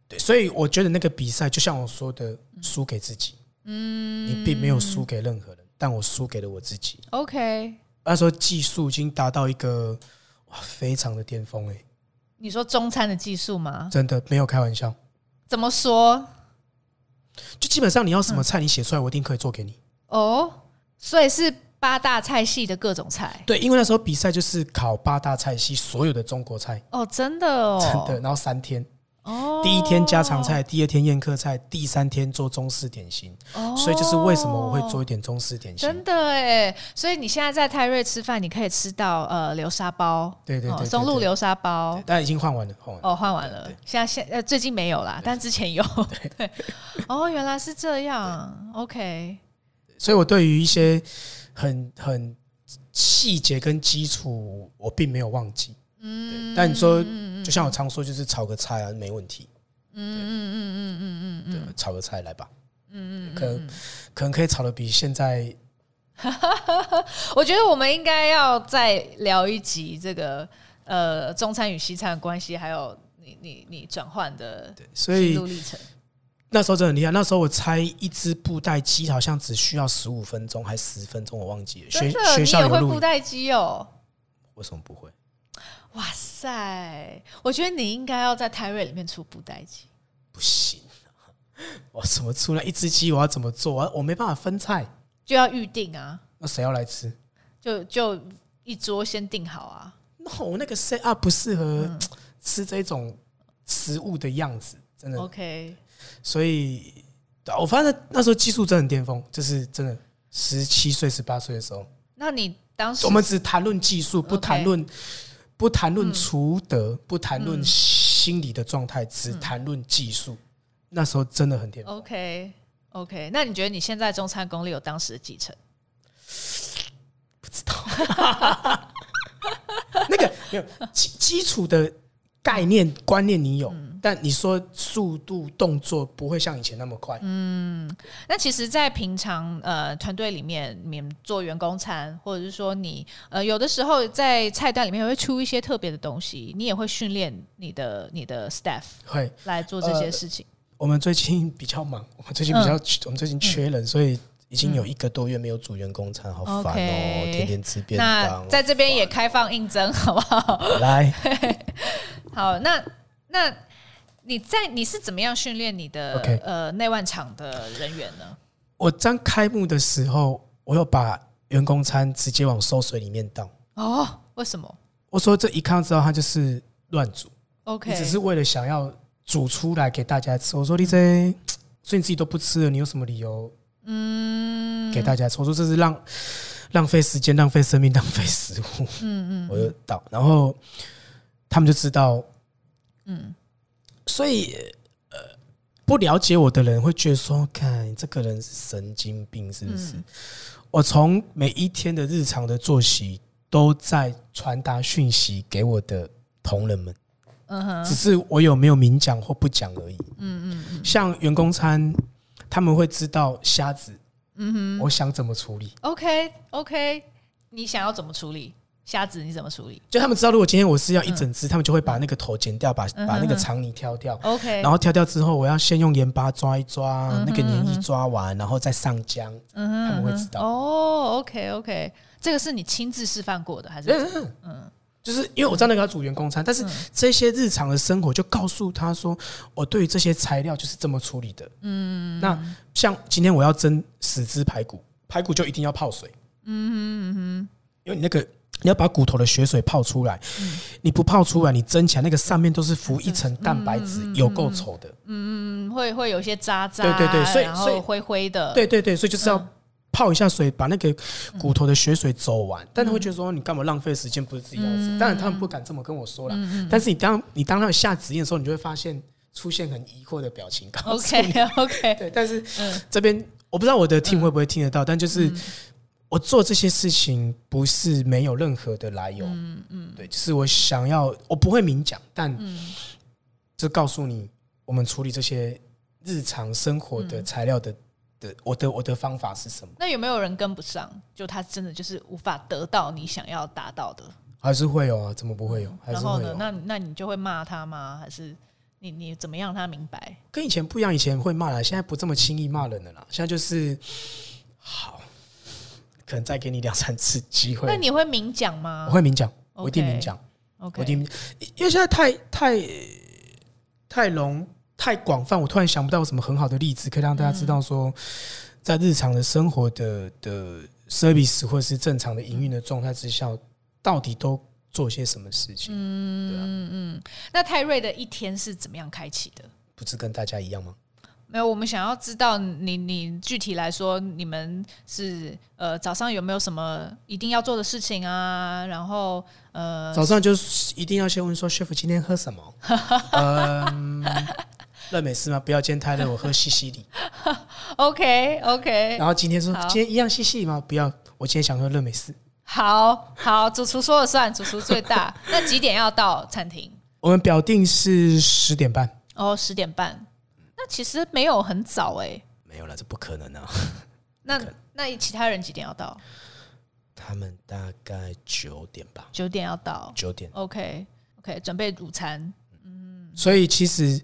对，所以我觉得那个比赛就像我说的，输给自己。嗯，你并没有输给任何人，但我输给了我自己。OK，那时候技术已经达到一个哇，非常的巅峰哎。你说中餐的技术吗？真的没有开玩笑。怎么说？就基本上你要什么菜，你写出来，我一定可以做给你。哦，所以是八大菜系的各种菜。对，因为那时候比赛就是考八大菜系所有的中国菜。哦，真的哦，真的。然后三天。哦，第一天家常菜，第二天宴客菜，第三天做中式点心。哦，所以就是为什么我会做一点中式点心。真的哎，所以你现在在泰瑞吃饭，你可以吃到呃流沙包，对对对，松露流沙包，但已经换完了，换完了。哦，换完了。现在现呃最近没有啦，但之前有。对，哦，原来是这样。OK，所以我对于一些很很细节跟基础，我并没有忘记。嗯，但你说，就像我常说，就是炒个菜啊，没问题。嗯嗯嗯嗯嗯嗯对，炒个菜来吧。嗯嗯，可能可能可以炒的比现在。我觉得我们应该要再聊一集这个呃中餐与西餐的关系，还有你你你转换的心路历程。那时候真的很厉害，那时候我猜一只布袋鸡好像只需要十五分钟还十分钟，我忘记了。学学校有会布袋鸡哦？为什么不会？哇塞！我觉得你应该要在泰瑞里面出布袋鸡。不行，我怎么出来一只鸡？我要怎么做？我我没办法分菜，就要预定啊。那谁要来吃？就就一桌先定好啊。那我那个 set up 不适合吃这种食物的样子，真的。OK。所以，我发现那时候技术真的很巅峰，就是真的十七岁、十八岁的时候。那你当时我们只谈论技术，不谈论。不谈论除德，嗯、不谈论心理的状态，嗯、只谈论技术。那时候真的很巅峰。OK OK，那你觉得你现在中餐功力有当时的几成？不知道。那个没有基基础的概念观念你有，嗯、但你说速度动作不会像以前那么快。嗯，那其实，在平常呃团队里面，你们做员工餐，或者是说你呃有的时候在菜单里面会出一些特别的东西，你也会训练你的你的 staff 会来做这些事情。呃、我们最近比较忙，我们最近比较、嗯、我们最近缺人，所以。已经有一个多月没有煮员工餐，好烦哦天天吃便当。那在这边也开放应征，好不好？来，好，那那你在你是怎么样训练你的 Okay. 呃内外场的人员呢？我刚开幕的时候，我有把员工餐直接往馊水里面倒。哦，为什么？我说这一看之后，他就是乱煮。OK，你只是为了想要煮出来给大家吃。我说你这，所以你自己都不吃了，你有什么理由？嗯，给大家吃。我说这是浪浪费时间、浪费生命、浪费食物。嗯嗯，我就倒，然后他们就知道，嗯，所以呃，不了解我的人会觉得说，看这个人是神经病是不是？我从每一天的日常的作息都在传达讯息给我的同仁们，嗯哼，只是我有没有明讲或不讲而已。嗯嗯嗯，像员工餐。他们会知道虾子，嗯哼，我想怎么处理？OK OK，你想要怎么处理虾子？你怎么处理？就他们知道，如果今天我是要一整只，嗯、他们就会把那个头剪掉，把、嗯、把那个肠泥挑掉。OK，然后挑掉之后，我要先用盐巴抓一抓，嗯、那个黏液抓完，然后再上浆。嗯哼，他们会知道。哦，OK OK，这个是你亲自示范过的还是？嗯。嗯就是因为我知道那个要煮员工餐，但是这些日常的生活就告诉他说，我对于这些材料就是这么处理的。嗯，那像今天我要蒸十只排骨，排骨就一定要泡水。嗯哼嗯哼，因为你那个你要把骨头的血水泡出来，你不泡出来，你蒸起来那个上面都是浮一层蛋白质，有够稠的。嗯嗯，会会有些渣渣，对对对，所以所以灰灰的，对对对，所以就是要。泡一下水，把那个骨头的血水走完，但他会觉得说，你干嘛浪费时间？不是自己要吃。当然他们不敢这么跟我说了。但是你当你当他们下指令的时候，你就会发现出现很疑惑的表情。OK OK，对。但是这边我不知道我的 team 会不会听得到，但就是我做这些事情不是没有任何的来由。嗯嗯，对，就是我想要，我不会明讲，但就告诉你，我们处理这些日常生活的材料的。的我的我的方法是什么？那有没有人跟不上？就他真的就是无法得到你想要达到的？还是会有啊？怎么不会有？嗯、还是会有。然后呢？那那你就会骂他吗？还是你你怎么样让他明白？跟以前不一样，以前会骂了，现在不这么轻易骂人了啦。现在就是好，可能再给你两三次机会。那你会明讲吗？我会明讲，我一定明讲。OK，我一定明，因为现在太太太浓。太广泛，我突然想不到有什么很好的例子可以让大家知道说，在日常的生活的的 service 或者是正常的营运的状态之下，到底都做些什么事情？嗯嗯嗯。那泰瑞的一天是怎么样开启的？不是跟大家一样吗？没有，我们想要知道你你具体来说，你们是呃早上有没有什么一定要做的事情啊？然后呃早上就是一定要先问说，chef 今天喝什么？嗯。热美式吗？不要今天太热，我喝西西里。OK OK。然后今天说今天一样西西里吗？不要，我今天想喝热美式。好好，主厨说了算，主厨最大。那几点要到餐厅？我们表定是十点半。哦，十点半。那其实没有很早哎、欸。没有了，这不可能啊。那那其他人几点要到？他们大概九点吧。九点要到。九点。OK OK，准备午餐。嗯。所以其实。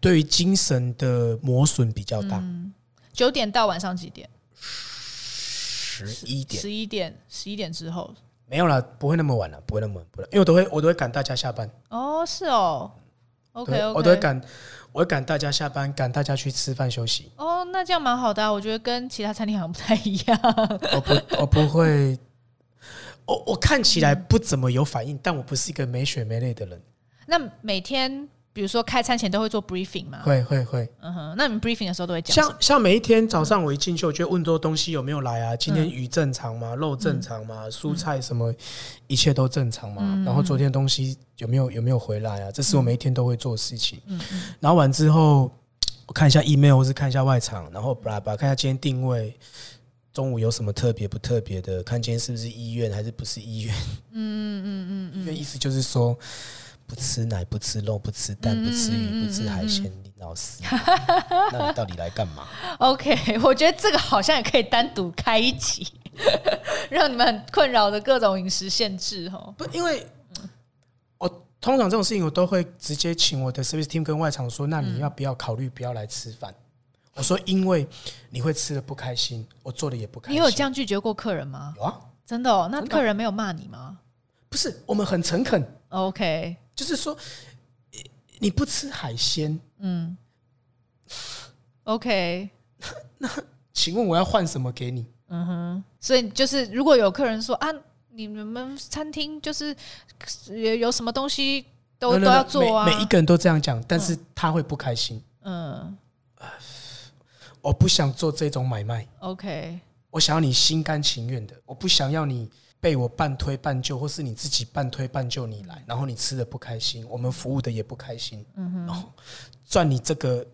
对于精神的磨损比较大。九点到晚上几点？十一点。十一点，十一点之后没有了，不会那么晚了，不会那么晚，不会，因为我都会，我都会赶大家下班。哦，是哦。OK OK，我都会赶，我会赶大家下班，赶大家去吃饭休息。哦，那这样蛮好的啊，我觉得跟其他餐厅好像不太一样。我不，我不会，我我看起来不怎么有反应，但我不是一个没血没泪的人。那每天。比如说开餐前都会做 briefing 吗？会会会。嗯哼，那你们 briefing 的时候都会讲？像像每一天早上我一进去，我就问说东西有没有来啊？今天鱼正常吗？肉正常吗？蔬菜什么一切都正常吗？然后昨天东西有没有有没有回来啊？这是我每一天都会做的事情。嗯嗯。然后完之后我，看一下 email 或是看一下外场，然后巴拉巴拉看一下今天定位，中午有什么特别不特别的，看今天是不是医院还是不是医院。嗯嗯嗯嗯嗯。因为意思就是说，不吃奶，不吃肉，不吃蛋，不吃鱼，不吃海鲜，你老死。那你到底来干嘛？OK，我觉得这个好像也可以单独开一集，让你们很困扰的各种饮食限制哦。不，因为我。通常这种事情，我都会直接请我的 service team 跟外场说：“那你要不要考虑不要来吃饭？”我说：“因为你会吃的不开心，我做的也不开心。”你有这样拒绝过客人吗？有啊，真的哦。那客人没有骂你吗？不是，我们很诚恳。OK，就是说你不吃海鲜，嗯，OK。那请问我要换什么给你？嗯哼，所以就是如果有客人说啊。你们餐厅就是有有什么东西都都要做啊？每，每一个人都这样讲，但是他会不开心。嗯，我不想做这种买卖。OK，我想要你心甘情愿的，我不想要你被我半推半就，或是你自己半推半就你来，然后你吃的不开心，我们服务的也不开心。嗯哼，然后赚你这个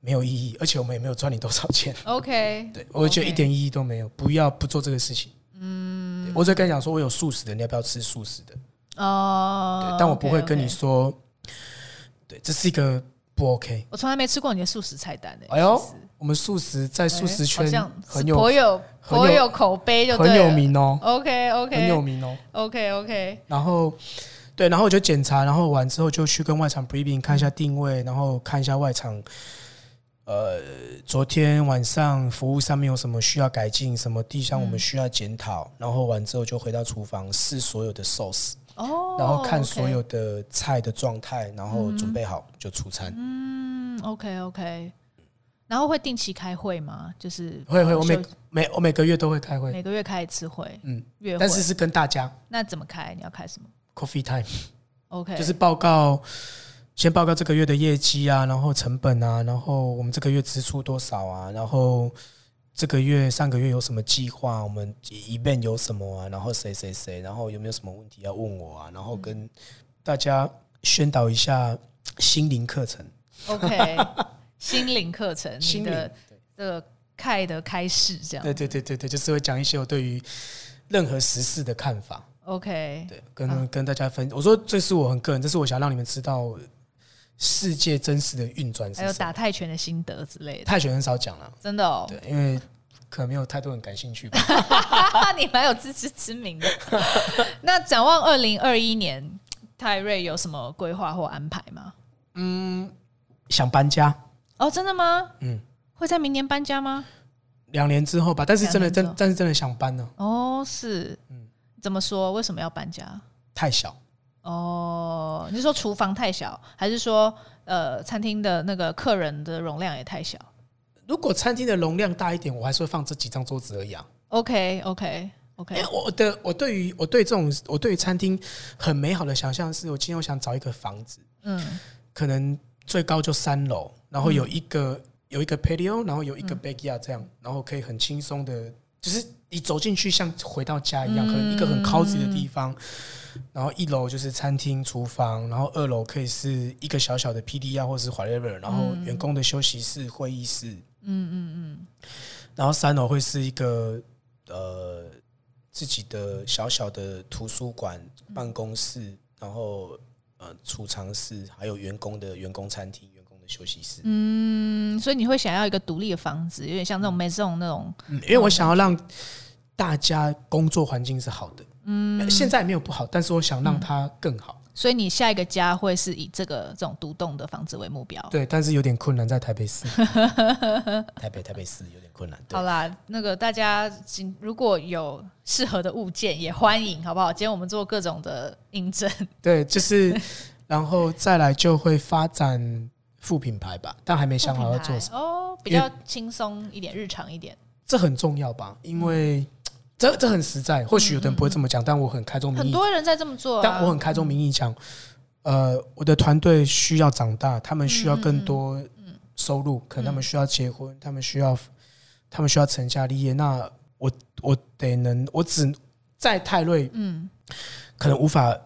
没有意义，而且我们也没有赚你多少钱。OK，对，我觉得一点意义都没有，不要不做这个事情。嗯，我在跟你讲说，我有素食的，你要不要吃素食的？哦，对，但我不会跟你说，对，这是一个不 OK。我从来没吃过你的素食菜单诶。哎呦，我们素食在素食圈很有、颇有、颇有口碑，就很有名哦。OK OK，很有名哦。OK OK，然后对，然后我就检查，然后完之后就去跟外场 briefing 看一下定位，然后看一下外场。呃，昨天晚上服务上面有什么需要改进？什么地方我们需要检讨？嗯、然后完之后就回到厨房试所有的 sauce，哦，然后看所有的菜的状态，嗯、然后准备好就出餐。嗯，OK OK。然后会定期开会吗？就是会会，我每每我每个月都会开会，每个月开一次会，嗯，月，但是是跟大家。那怎么开？你要开什么？Coffee time。OK，就是报告。先报告这个月的业绩啊，然后成本啊，然后我们这个月支出多少啊，然后这个月上个月有什么计划，我们 event 有什么啊，然后谁谁谁，然后有没有什么问题要问我啊，然后跟大家宣导一下心灵课程。OK，心灵课程，你的这个开的开始这样。对对对对对，就是会讲一些我对于任何时事的看法。OK，对，跟跟大家分，我说这是我很个人，这是我想让你们知道。世界真实的运转，还有打泰拳的心得之类的。泰拳很少讲了，真的哦。对，因为可能没有太多人感兴趣吧。你蛮有自知之明的。那展望二零二一年，泰瑞有什么规划或安排吗？嗯，想搬家。哦，真的吗？嗯，会在明年搬家吗？两年之后吧，但是真的真，但是真的想搬呢。哦，是。嗯，怎么说？为什么要搬家？太小。哦，你是说厨房太小，还是说呃餐厅的那个客人的容量也太小？如果餐厅的容量大一点，我还是会放这几张桌子而已啊。OK OK OK。欸，我的我对于我对这种我对于餐厅很美好的想象是，我今天我想找一个房子，嗯，可能最高就三楼，然后有一个、嗯、有一个 patio，然后有一个 backyard 这样，然后可以很轻松的，就是你走进去像回到家一样，可能一个很 cozy 的地方。然后一楼就是餐厅、厨房，然后二楼可以是一个小小的 PDR 或是 whatever，然后员工的休息室、会议室，嗯嗯嗯，然后三楼会是一个呃自己的小小的图书馆、办公室，然后呃储藏室，还有员工的员工餐厅、员工的休息室。嗯，所以你会想要一个独立的房子，有点像那种 maison 那种，因为我想要让大家工作环境是好的。嗯，现在没有不好，但是我想让它更好。嗯，所以你下一个家会是以这个这种独栋的房子为目标？对，但是有点困难，在台北市。台北台北市有点困难。好啦，那个大家如果有适合的物件，也欢迎，好不好？今天我们做各种的印证。对，就是，然后再来就会发展副品牌吧，但还没想好要做什么哦，比较轻松一点，日常一点。这很重要吧？因为。嗯这这很实在，或许有的人不会这么讲，但我很开宗明义。很多人在这么做，但我很开宗明义讲，呃，我的团队需要长大，他们需要更多收入，可能他们需要结婚，他们需要，他们需要成家立业。那我我得能，我只在泰瑞，嗯，可能无法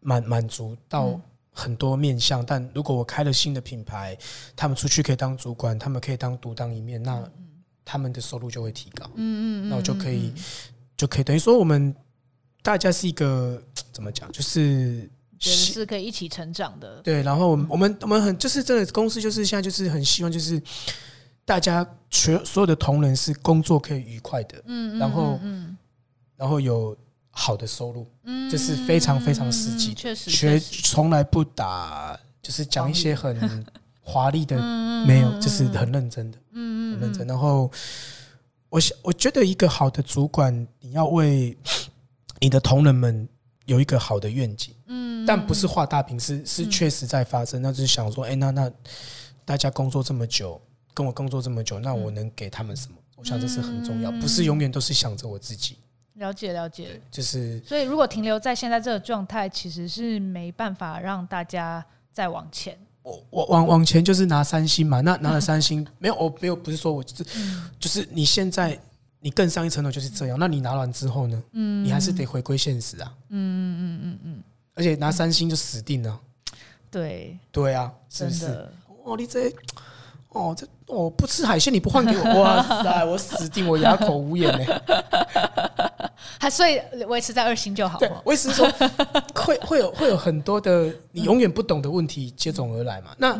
满满足到很多面向，但如果我开了新的品牌，他们出去可以当主管，他们可以当独当一面，那他们的收入就会提高。嗯嗯，那我就可以就可以等于说，我们大家是一个怎么讲，就是是可以一起成长的。对，然后我们我们我们很就是这个公司就是现在就是很希望就是大家全所有的同仁是工作可以愉快的。嗯嗯，然后嗯，然后有。好的收入，嗯，这是非常非常实际的，确实，从来不打，就是讲一些很华丽的，没有，就是很认真的，嗯，很认真。然后，我想，我觉得一个好的主管，你要为你的同仁们有一个好的愿景，嗯，但不是画大饼，是是确实在发生。那就是想说，哎，那那大家工作这么久，跟我工作这么久，那我能给他们什么？我想这是很重要，不是永远都是想着我自己。了解了解，就是所以如果停留在现在这个状态，其实是没办法让大家再往前。我我往往前就是拿三星嘛，那拿了三星 没有，我没有不是说我就是就是你现在你更上一层楼就是这样，那你拿完之后呢？嗯，你还是得回归现实啊。嗯嗯嗯嗯嗯，而且拿三星就死定了。对对啊，是不是？哦，你这哦这哦不吃海鲜你不换给我，哇塞，我死定，我哑口无言呢。还所以维持在二星就好。对，维持说会会有会有很多的你永远不懂的问题接踵而来嘛。那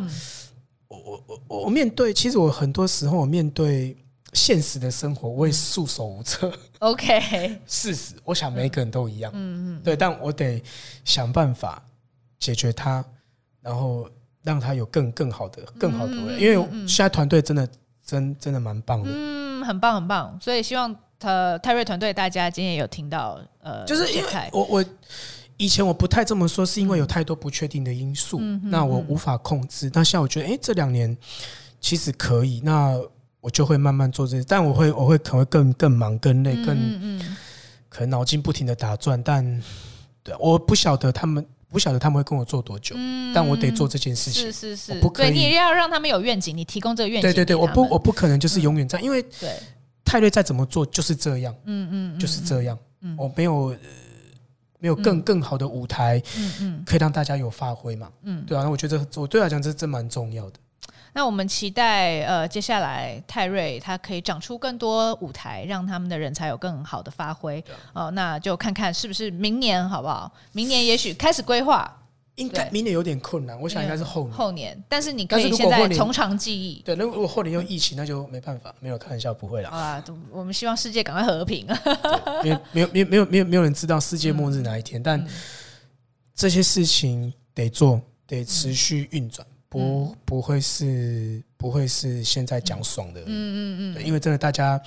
我我我我面对，其实我很多时候我面对现实的生活，我也束手无策。OK，事实我想每个人都一样。嗯嗯，对，但我得想办法解决它，然后让它有更更好的更好的。因为现在团队真的真真的蛮棒的。嗯，很棒很棒，所以希望。他泰瑞团队，大家今天也有听到，呃，就是因为我我以前我不太这么说，是因为有太多不确定的因素，嗯、那我无法控制。那现在我觉得，哎、欸，这两年其实可以，那我就会慢慢做这些，但我会我会可能会更更忙、更累、更嗯嗯可能脑筋不停的打转。但对，我不晓得他们不晓得他们会跟我做多久，嗯、但我得做这件事情。是是是，不可以，你要让他们有愿景，你提供这个愿景。对对对，我不我不可能就是永远在，因为对。泰瑞再怎么做就是这样，嗯嗯，就是这样，嗯，我没有没有更更好的舞台，嗯嗯，可以让大家有发挥嘛，嗯，对啊，那我觉得我对我来讲这真蛮重要的。那我们期待呃接下来泰瑞他可以长出更多舞台，让他们的人才有更好的发挥，哦，那就看看是不是明年好不好？明年也许开始规划。应该明年有点困难，我想应该是后年。后年，但是你可以现在从长计议。对，那如果后年又疫情，那就没办法，没有开玩笑，不会了。啊，我们希望世界赶快和平。没有，没有，没有，没有，没有，没有人知道世界末日哪一天，但这些事情得做，得持续运转，不，不会是，不会是现在讲爽的。嗯嗯嗯。因为真的，大家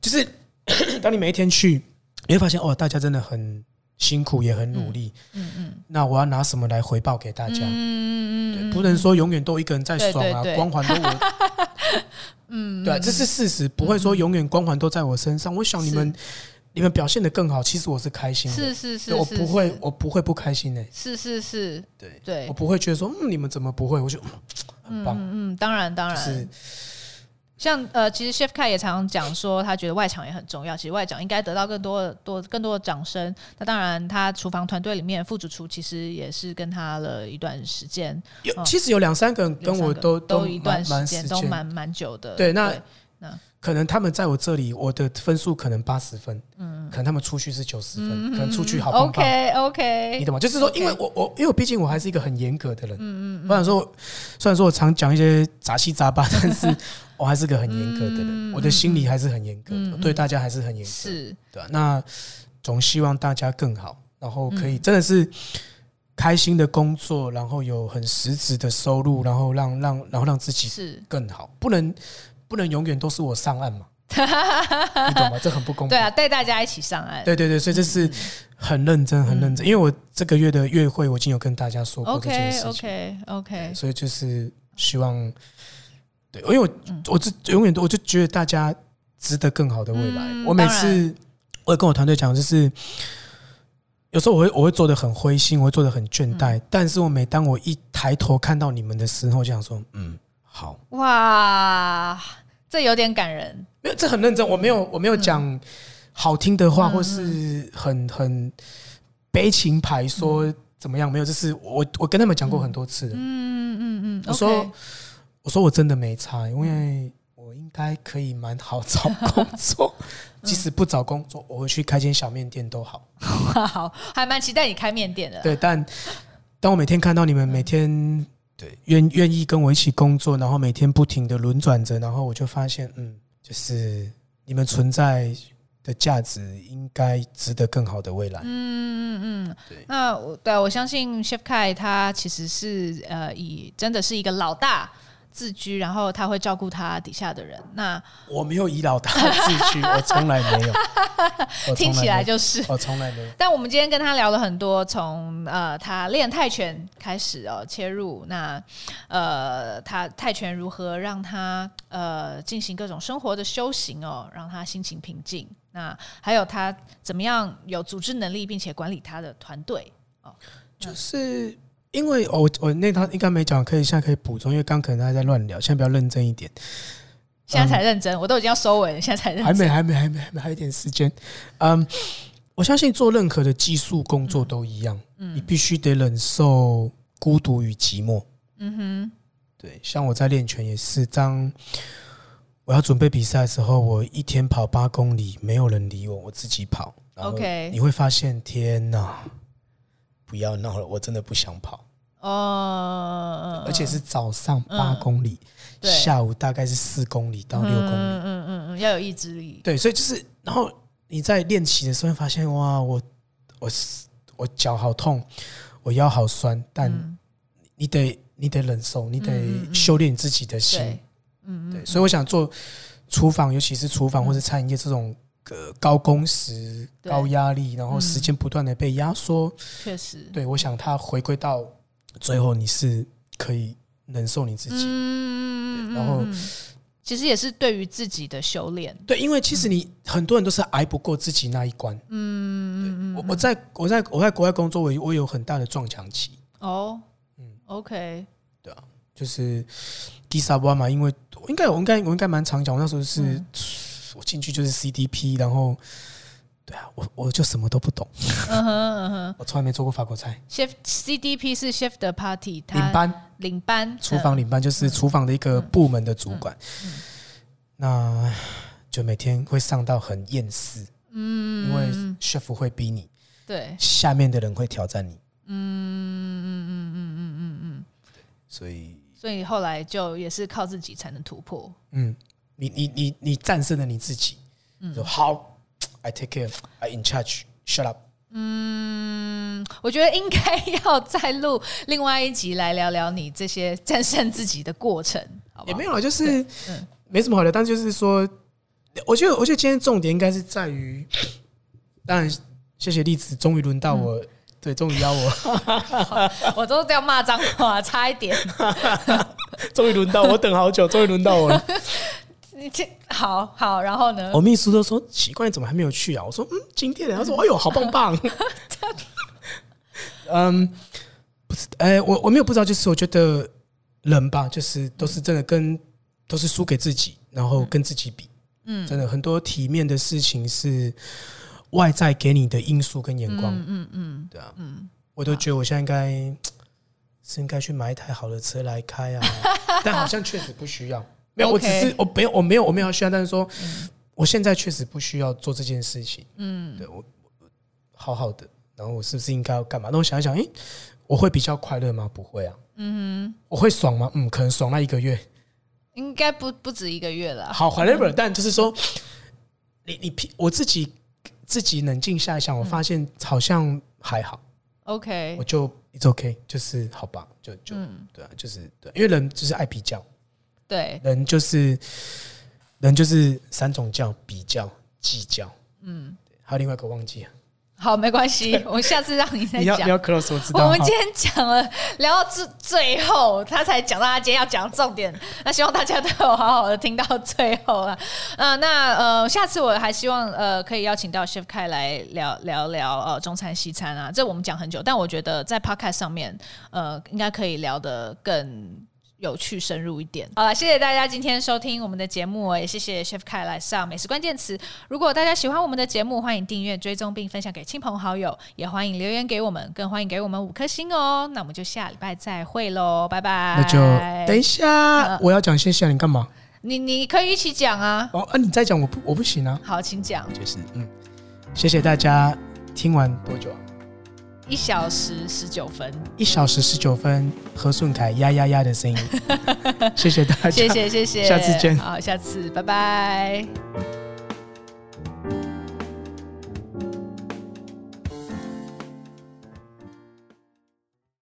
就是 当你每一天去，你会发现哦，大家真的很。辛苦也很努力，嗯嗯，那我要拿什么来回报给大家？嗯嗯对，不能说永远都一个人在爽啊，光环都我，嗯，对，这是事实，不会说永远光环都在我身上。我想你们，你们表现的更好，其实我是开心的，是是是，我不会，我不会不开心的，是是是，对对，我不会觉得说，嗯，你们怎么不会？我就很棒，嗯，当然当然。像呃，其实 Chef Kai 也常常讲说，他觉得外场也很重要。其实外场应该得到更多的多更多的掌声。那当然，他厨房团队里面副主厨其实也是跟他了一段时间。有，其实有两三个人跟我都都一段时间，都蛮蛮久的。对，那那可能他们在我这里，我的分数可能八十分，嗯，可能他们出去是九十分，可能出去好棒棒。OK OK，你懂吗？就是说，因为我我因为我毕竟我还是一个很严格的人，嗯嗯，不然说虽然说我常讲一些杂七杂八，但是。我还是个很严格的人，我的心里还是很严格的，对大家还是很严格，是对吧？那总希望大家更好，然后可以真的是开心的工作，然后有很实质的收入，然后让让然后让自己是更好，不能不能永远都是我上岸嘛？你懂吗？这很不公平。对啊，带大家一起上岸。对对对，所以这是很认真很认真，因为我这个月的月会我已经有跟大家说过这件事情。OK OK OK，所以就是希望。对，因为我我这永远都我就觉得大家值得更好的未来。嗯、我每次我也跟我团队讲，就是有时候我会我会做的很灰心，我会做的很倦怠。嗯、但是我每当我一抬头看到你们的时候，我就想说，嗯，好哇，这有点感人。没有，这很认真。我没有我没有讲好听的话，或是很很悲情牌说。怎么样？没有，就是我我跟他们讲过很多次。嗯嗯嗯嗯，我说我说我真的没差，因为我应该可以蛮好找工作，即使不找工作，我会去开间小面店都好。好，还蛮期待你开面店的。对，但当我每天看到你们每天对愿愿意跟我一起工作，然后每天不停的轮转着，然后我就发现，嗯，就是你们存在。的价值应该值得更好的未来。嗯嗯嗯，对。那我对我相信 Chef Kai 他其实是呃以真的是一个老大自居，然后他会照顾他底下的人。那我没有倚老他自居，我从来没有。听起来就是我从来没有。但我们今天跟他聊了很多，从呃他练泰拳开始哦切入，那呃他泰拳如何让他呃进行各种生活的修行哦，让他心情平静。那还有他怎么样有组织能力，并且管理他的团队哦？就是。因为我我那套应该没讲，可以现在可以补充，因为刚可能他还在乱聊，现在比较认真一点。现在才认真，我都已经要收尾了，现在才认真。还没还没还没还没还有一点时间。嗯，我相信做任何的技术工作都一样，你必须得忍受孤独与寂寞。嗯哼，对，像我在练拳也是，当我要准备比赛的时候，我一天跑八公里，没有人理我，我自己跑。OK，你会发现，天哪！不要闹了，我真的不想跑哦。而且是早上八公里，下午大概是四公里到六公里。嗯嗯嗯，要有意志力。对，所以就是，然后你在练习的时候会发现，哇，我我我脚好痛，我腰好酸，但你得你得忍受，你得修炼自己的心。嗯嗯，对。所以我想做厨房，尤其是厨房或者餐饮业这种。个高工时、高压力，然后时间不断的被压缩，确实，对，我想他回归到最后，你是可以忍受你自己，嗯，然后其实也是对于自己的修炼，对，因为其实你很多人都是挨不过自己那一关，嗯，我我在我在我在国外工作，我我有很大的撞墙期，哦，嗯，OK，对啊，就是迪萨巴嘛，因为我应该我应该我应该蛮常讲，我那时候是。我进去就是 CDP，然后，对啊，我我就什么都不懂。嗯哼嗯哼，我从来没做过法国菜。Chef CDP 是 Chef de Partie 领班，领班，厨房领班就是厨房的一个部门的主管。那就每天会上到很厌世，嗯，因为 Chef 会逼你，对，下面的人会挑战你，嗯嗯嗯嗯嗯嗯嗯，所以，所以后来就也是靠自己才能突破，嗯。你你你你战胜了你自己，嗯，好，I take care，I in charge，shut up。嗯，我觉得应该要再录另外一集来聊聊你这些战胜自己的过程，好不好？也没有啊，就是嗯，没什么好聊，但就是说，我觉得我觉得今天重点应该是在于，当然谢谢栗子，终于轮到我，嗯、对，终于邀我，我都要骂脏话，差一点，终于轮到我，等好久，终于轮到我了。你这好好，然后呢？我秘书都说奇怪，你怎么还没有去啊？我说嗯，今天。他说哎呦，好棒棒。嗯，不是，哎，我我没有不知道，就是我觉得人吧，就是都是真的跟都是输给自己，然后跟自己比。嗯，真的很多体面的事情是外在给你的因素跟眼光。嗯嗯，嗯，对啊，嗯，我都觉得我现在应该 是应该去买一台好的车来开啊，但好像确实不需要。没有，我只是我没有，我没有，我没有需要，但是说，我现在确实不需要做这件事情。嗯，对我好好的，然后我是不是应该要干嘛？那我想一想，诶，我会比较快乐吗？不会啊。嗯哼，我会爽吗？嗯，可能爽那一个月，应该不不止一个月了。好，whatever，但就是说，你你我自己自己冷静下来想，我发现好像还好。OK，我就 it's OK，就是好吧，就就对啊，就是对，因为人就是爱比较。对，人就是人就是三种叫比较、计较，嗯，还有另外一个忘记了。好，没关系，我下次让你再讲。你要你要 close，我知道。我们今天讲了，聊到最最后，他才讲到他今天要讲的重点。那希望大家都有好好的听到最后啊。呃，那呃，下次我还希望呃可以邀请到 Chef Kai 来聊聊聊呃中餐西餐啊。这我们讲很久，但我觉得在 Podcast 上面呃应该可以聊得更。有趣深入一点。好了，谢谢大家今天收听我们的节目，也谢谢 Chef Kai 来上美食关键词。如果大家喜欢我们的节目，欢迎订阅、追踪并分享给亲朋好友，也欢迎留言给我们，更欢迎给我们五颗星哦。那我们就下礼拜再会喽，拜拜。那就等一下，呃、我要讲谢谢你干嘛？你你可以一起讲啊。哦，啊，你再讲，我不我不行啊。好，请讲。就是嗯，谢谢大家。听完多久？一小时十九分，一小时十九分，何顺凯呀呀呀的声音，谢谢大家，谢谢谢谢，下次见，好，下次拜拜。